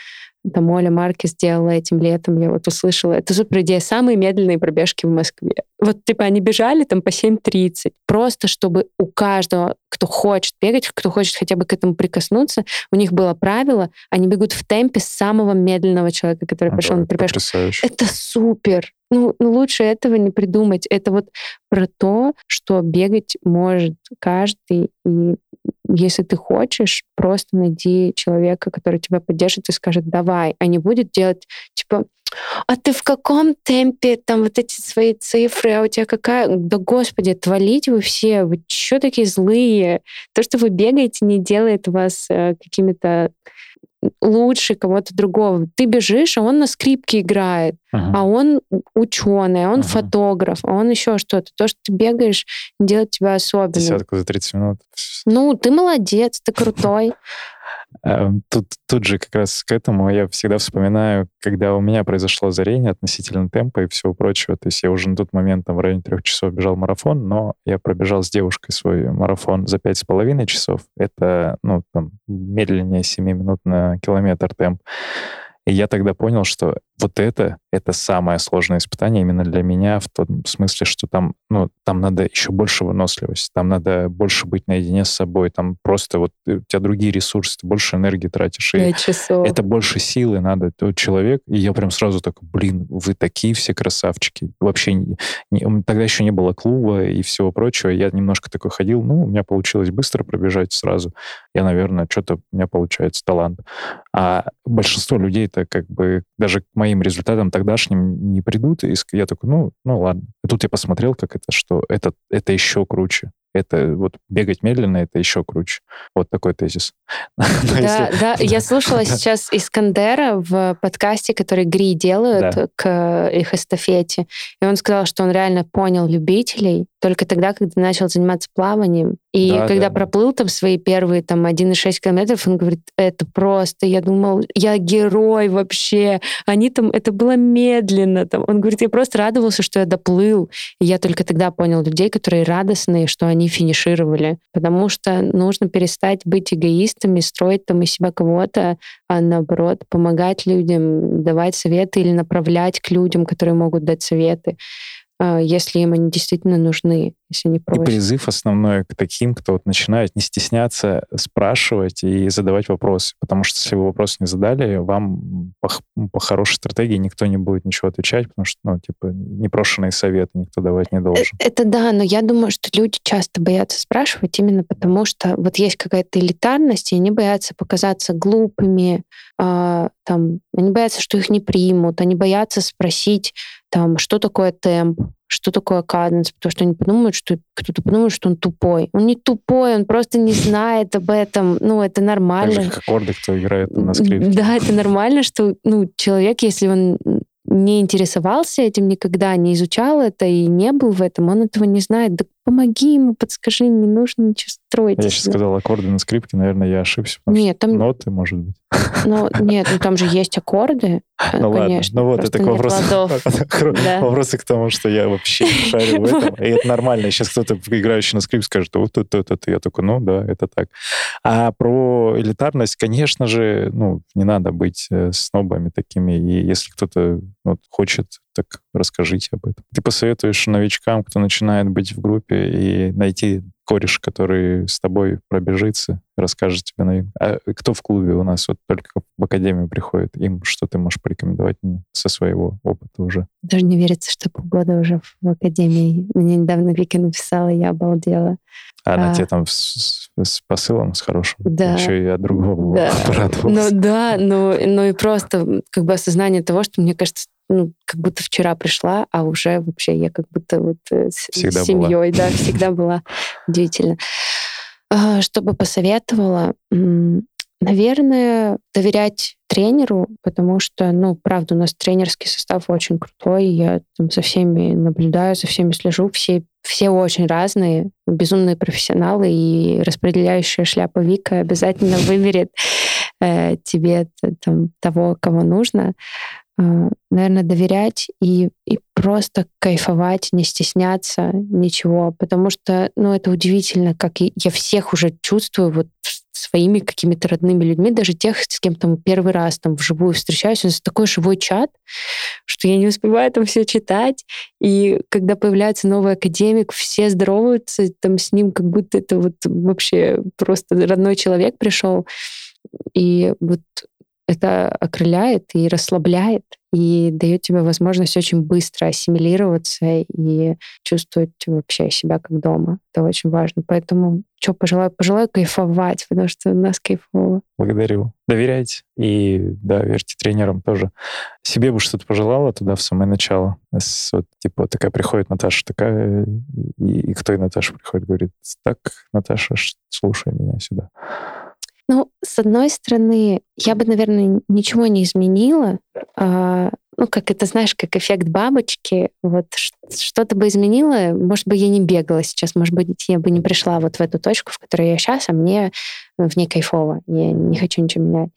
там Оля Марки сделала этим летом, я вот услышала. Это супер идея. Самые медленные пробежки в Москве. Вот, типа, они бежали там по 7.30. Просто чтобы у каждого, кто хочет бегать, кто хочет хотя бы к этому прикоснуться, у них было правило, они бегут в темпе самого медленного человека, который а, пошел на пробежку. Потрясающе. Это супер. Ну, ну, лучше этого не придумать. Это вот про то, что бегать может каждый. И если ты хочешь, просто найди человека, который тебя поддержит и скажет «давай», а не будет делать, типа, а ты в каком темпе там вот эти свои цифры, а у тебя какая... Да господи, отвалите вы все, вы что такие злые? То, что вы бегаете, не делает вас э, какими-то лучше кого-то другого. Ты бежишь, а он на скрипке играет, uh-huh. а он ученый, а он uh-huh. фотограф, а он еще что-то. То, что ты бегаешь, делает тебя особенным. Десятку за 30 минут. Ну, ты молодец, ты крутой. Эм, тут, тут же как раз к этому я всегда вспоминаю, когда у меня произошло озарение относительно темпа и всего прочего. То есть я уже на тот момент там, в районе трех часов бежал марафон, но я пробежал с девушкой свой марафон за пять с половиной часов. Это, ну, там, медленнее 7 минут на километр темп. И я тогда понял, что вот это, это самое сложное испытание именно для меня в том смысле, что там, ну, там надо еще больше выносливости, там надо больше быть наедине с собой, там просто вот у тебя другие ресурсы, ты больше энергии тратишь. И часов. это больше силы надо. Тот человек, и я прям сразу такой, блин, вы такие все красавчики. Вообще не, не, тогда еще не было клуба и всего прочего. Я немножко такой ходил, ну, у меня получилось быстро пробежать сразу. Я, наверное, что-то у меня получается талант. А большинство людей это как бы даже к моим результатам тогдашним не придут. И я такой, ну, ну ладно. И тут я посмотрел, как это, что это, это еще круче. Это вот бегать медленно, это еще круче. Вот такой тезис. Да, да. Я слушала сейчас Искандера в подкасте, который Гри делают к их эстафете. И он сказал, что он реально понял любителей только тогда, когда начал заниматься плаванием. И да, когда да. проплыл там свои первые там 1,6 километров, он говорит, это просто, я думал, я герой вообще. Они там, это было медленно. Там. Он говорит, я просто радовался, что я доплыл. И я только тогда понял людей, которые радостные, что они финишировали. Потому что нужно перестать быть эгоистами, строить там из себя кого-то, а наоборот, помогать людям, давать советы или направлять к людям, которые могут дать советы. А, если им они действительно нужны, если они просят. И призыв основной к таким, кто вот начинает не стесняться спрашивать и задавать вопросы. Потому что если вы вопрос не задали, вам по, по хорошей стратегии никто не будет ничего отвечать, потому что, ну, типа, непрошенные советы никто давать не э, должен. Это да, но я думаю, что люди часто боятся спрашивать именно потому, что вот есть какая-то элитарность, и они боятся показаться глупыми, э, там, они боятся, что их не примут, они боятся спросить, там, что такое темп, что такое каденс, потому что они подумают, что кто-то подумает, что он тупой. Он не тупой, он просто не знает об этом. Ну, это нормально. Так же, как аккорды, кто играет на скрипке. Да, это нормально, что ну, человек, если он не интересовался этим никогда, не изучал это и не был в этом, он этого не знает. Да помоги ему, подскажи, не нужно ничего строить. Я сейчас сказал аккорды на скрипке, наверное, я ошибся. Нет, там... Ноты, может быть. Ну, нет, ну там же есть аккорды, ну, конечно. Ладно. Ну вот, это к вопросу, вопросы к тому, что я вообще не шарю в этом. И это нормально. Сейчас кто-то, играющий на скрипке, скажет, вот это, это, это. Я такой, ну да, это так. А про элитарность, конечно же, ну, не надо быть э, снобами такими. И если кто-то хочет, так расскажите об этом. Ты посоветуешь новичкам, кто начинает быть в группе, и найти кореш, который с тобой пробежится, расскажет тебе новинку. А кто в клубе у нас вот только в академию приходит? Им что ты можешь порекомендовать ну, со своего опыта уже? Даже не верится, что полгода уже в академии. Мне недавно Вика написала, я обалдела. А она а... тебе там с, с посылом, с хорошим, да. еще и от другого да. Ну да, ну, ну и просто как бы осознание того, что, мне кажется, ну, как будто вчера пришла, а уже вообще я как будто вот э, всегда с семьей, была. да, всегда была удивительно. А, что бы посоветовала? Наверное, доверять тренеру, потому что, ну, правда, у нас тренерский состав очень крутой, я там со всеми наблюдаю, со всеми слежу, все, все очень разные, безумные профессионалы, и распределяющая шляпа Вика обязательно выберет э, тебе там, того, кого нужно. Наверное, доверять и, и просто кайфовать, не стесняться ничего, потому что, ну, это удивительно, как я всех уже чувствую вот своими какими-то родными людьми, даже тех, с кем там первый раз там вживую встречаюсь, у нас такой живой чат, что я не успеваю там все читать, и когда появляется новый академик, все здороваются там с ним, как будто это вот вообще просто родной человек пришел, и вот это окрыляет и расслабляет, и дает тебе возможность очень быстро ассимилироваться и чувствовать вообще себя как дома. Это очень важно. Поэтому что пожелаю? Пожелаю кайфовать, потому что у нас кайфово. Благодарю. Доверяйте. И да, верьте тренерам тоже. Себе бы что-то пожелала туда в самое начало. Вот, типа такая приходит Наташа, такая, и, и кто и Наташа приходит, говорит, так, Наташа, слушай меня сюда. Ну, с одной стороны, я бы, наверное, ничего не изменила. А, ну, как это, знаешь, как эффект бабочки. Вот что-то бы изменила. Может быть, я не бегала сейчас. Может быть, я бы не пришла вот в эту точку, в которой я сейчас, а мне в ней кайфово. Я не хочу ничего менять.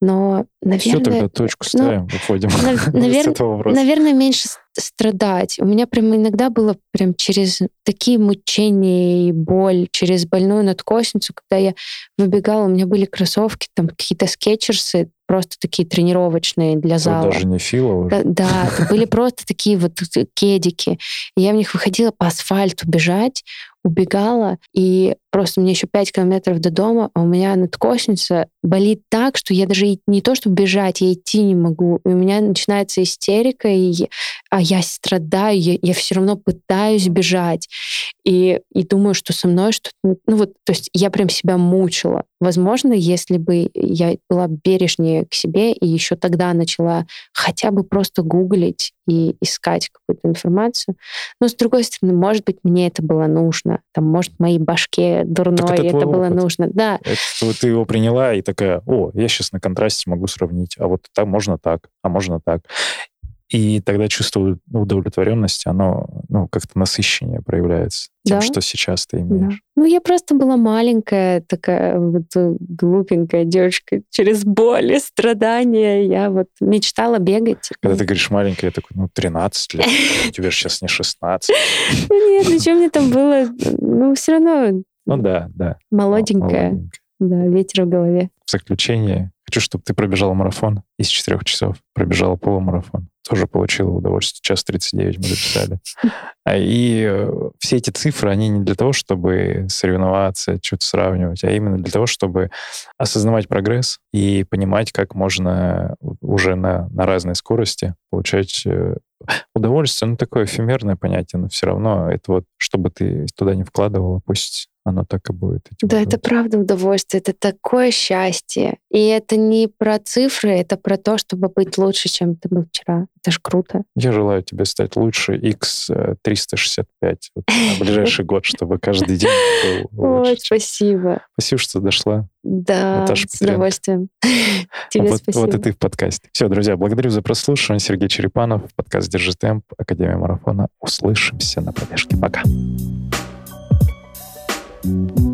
Но, наверное... Все, тогда точку ну, ставим, ну, выходим навер... Наверное, меньше страдать. У меня прям иногда было прям через такие мучения и боль, через больную надкосницу, когда я выбегала, у меня были кроссовки, там какие-то скетчерсы, просто такие тренировочные для зала. Даже не фила уже. Да, да это были просто такие вот кедики. И я в них выходила по асфальту бежать, убегала, и просто мне еще 5 километров до дома, а у меня надкосница болит так, что я даже не то, чтобы бежать, я идти не могу. И у меня начинается истерика, и, а я страдаю, я, я все равно пытаюсь бежать. И, и думаю, что со мной что-то... Ну вот, то есть я прям себя мучила. Возможно, если бы я была бережнее к себе и еще тогда начала хотя бы просто гуглить и искать какую-то информацию. Но, с другой стороны, может быть, мне это было нужно. Там, может, моей башке дурной это, это было нужно. Да. Это, ты его приняла и такая, о, я сейчас на контрасте могу сравнить. А вот так можно так, а можно так. И тогда чувство удовлетворенности, оно ну, как-то насыщеннее проявляется тем, да? что сейчас ты имеешь. Да. Ну, я просто была маленькая, такая вот э, глупенькая девочка. Через боль и страдания я вот мечтала бегать. Когда ты говоришь маленькая, я такой, ну, 13 лет, тебе же сейчас не 16. Нет, ну что мне там было? Ну, все равно... Ну да, да. Молоденькая. Да, ветер в голове. В заключение хочу, чтобы ты пробежала марафон из четырех часов. Пробежала полумарафон тоже получила удовольствие. Час 39 мы записали. А, и э, все эти цифры, они не для того, чтобы соревноваться, что-то сравнивать, а именно для того, чтобы осознавать прогресс и понимать, как можно уже на, на разной скорости получать э, удовольствие. Ну, такое эфемерное понятие, но все равно это вот, чтобы ты туда не вкладывала, пусть оно так и будет. Да, это правда удовольствие, это такое счастье. И это не про цифры, это про то, чтобы быть лучше, чем ты был вчера. Это же круто. Я желаю тебе стать лучше X365 вот, на ближайший год, чтобы каждый день был лучше. Ой, спасибо. Спасибо, что дошла. Да, Наташа с удовольствием. Тебе спасибо. Вот и ты в подкасте. Все, друзья, благодарю за прослушивание. Сергей Черепанов, подкаст «Держи темп», Академия марафона. Услышимся на пробежке. Пока. Пока.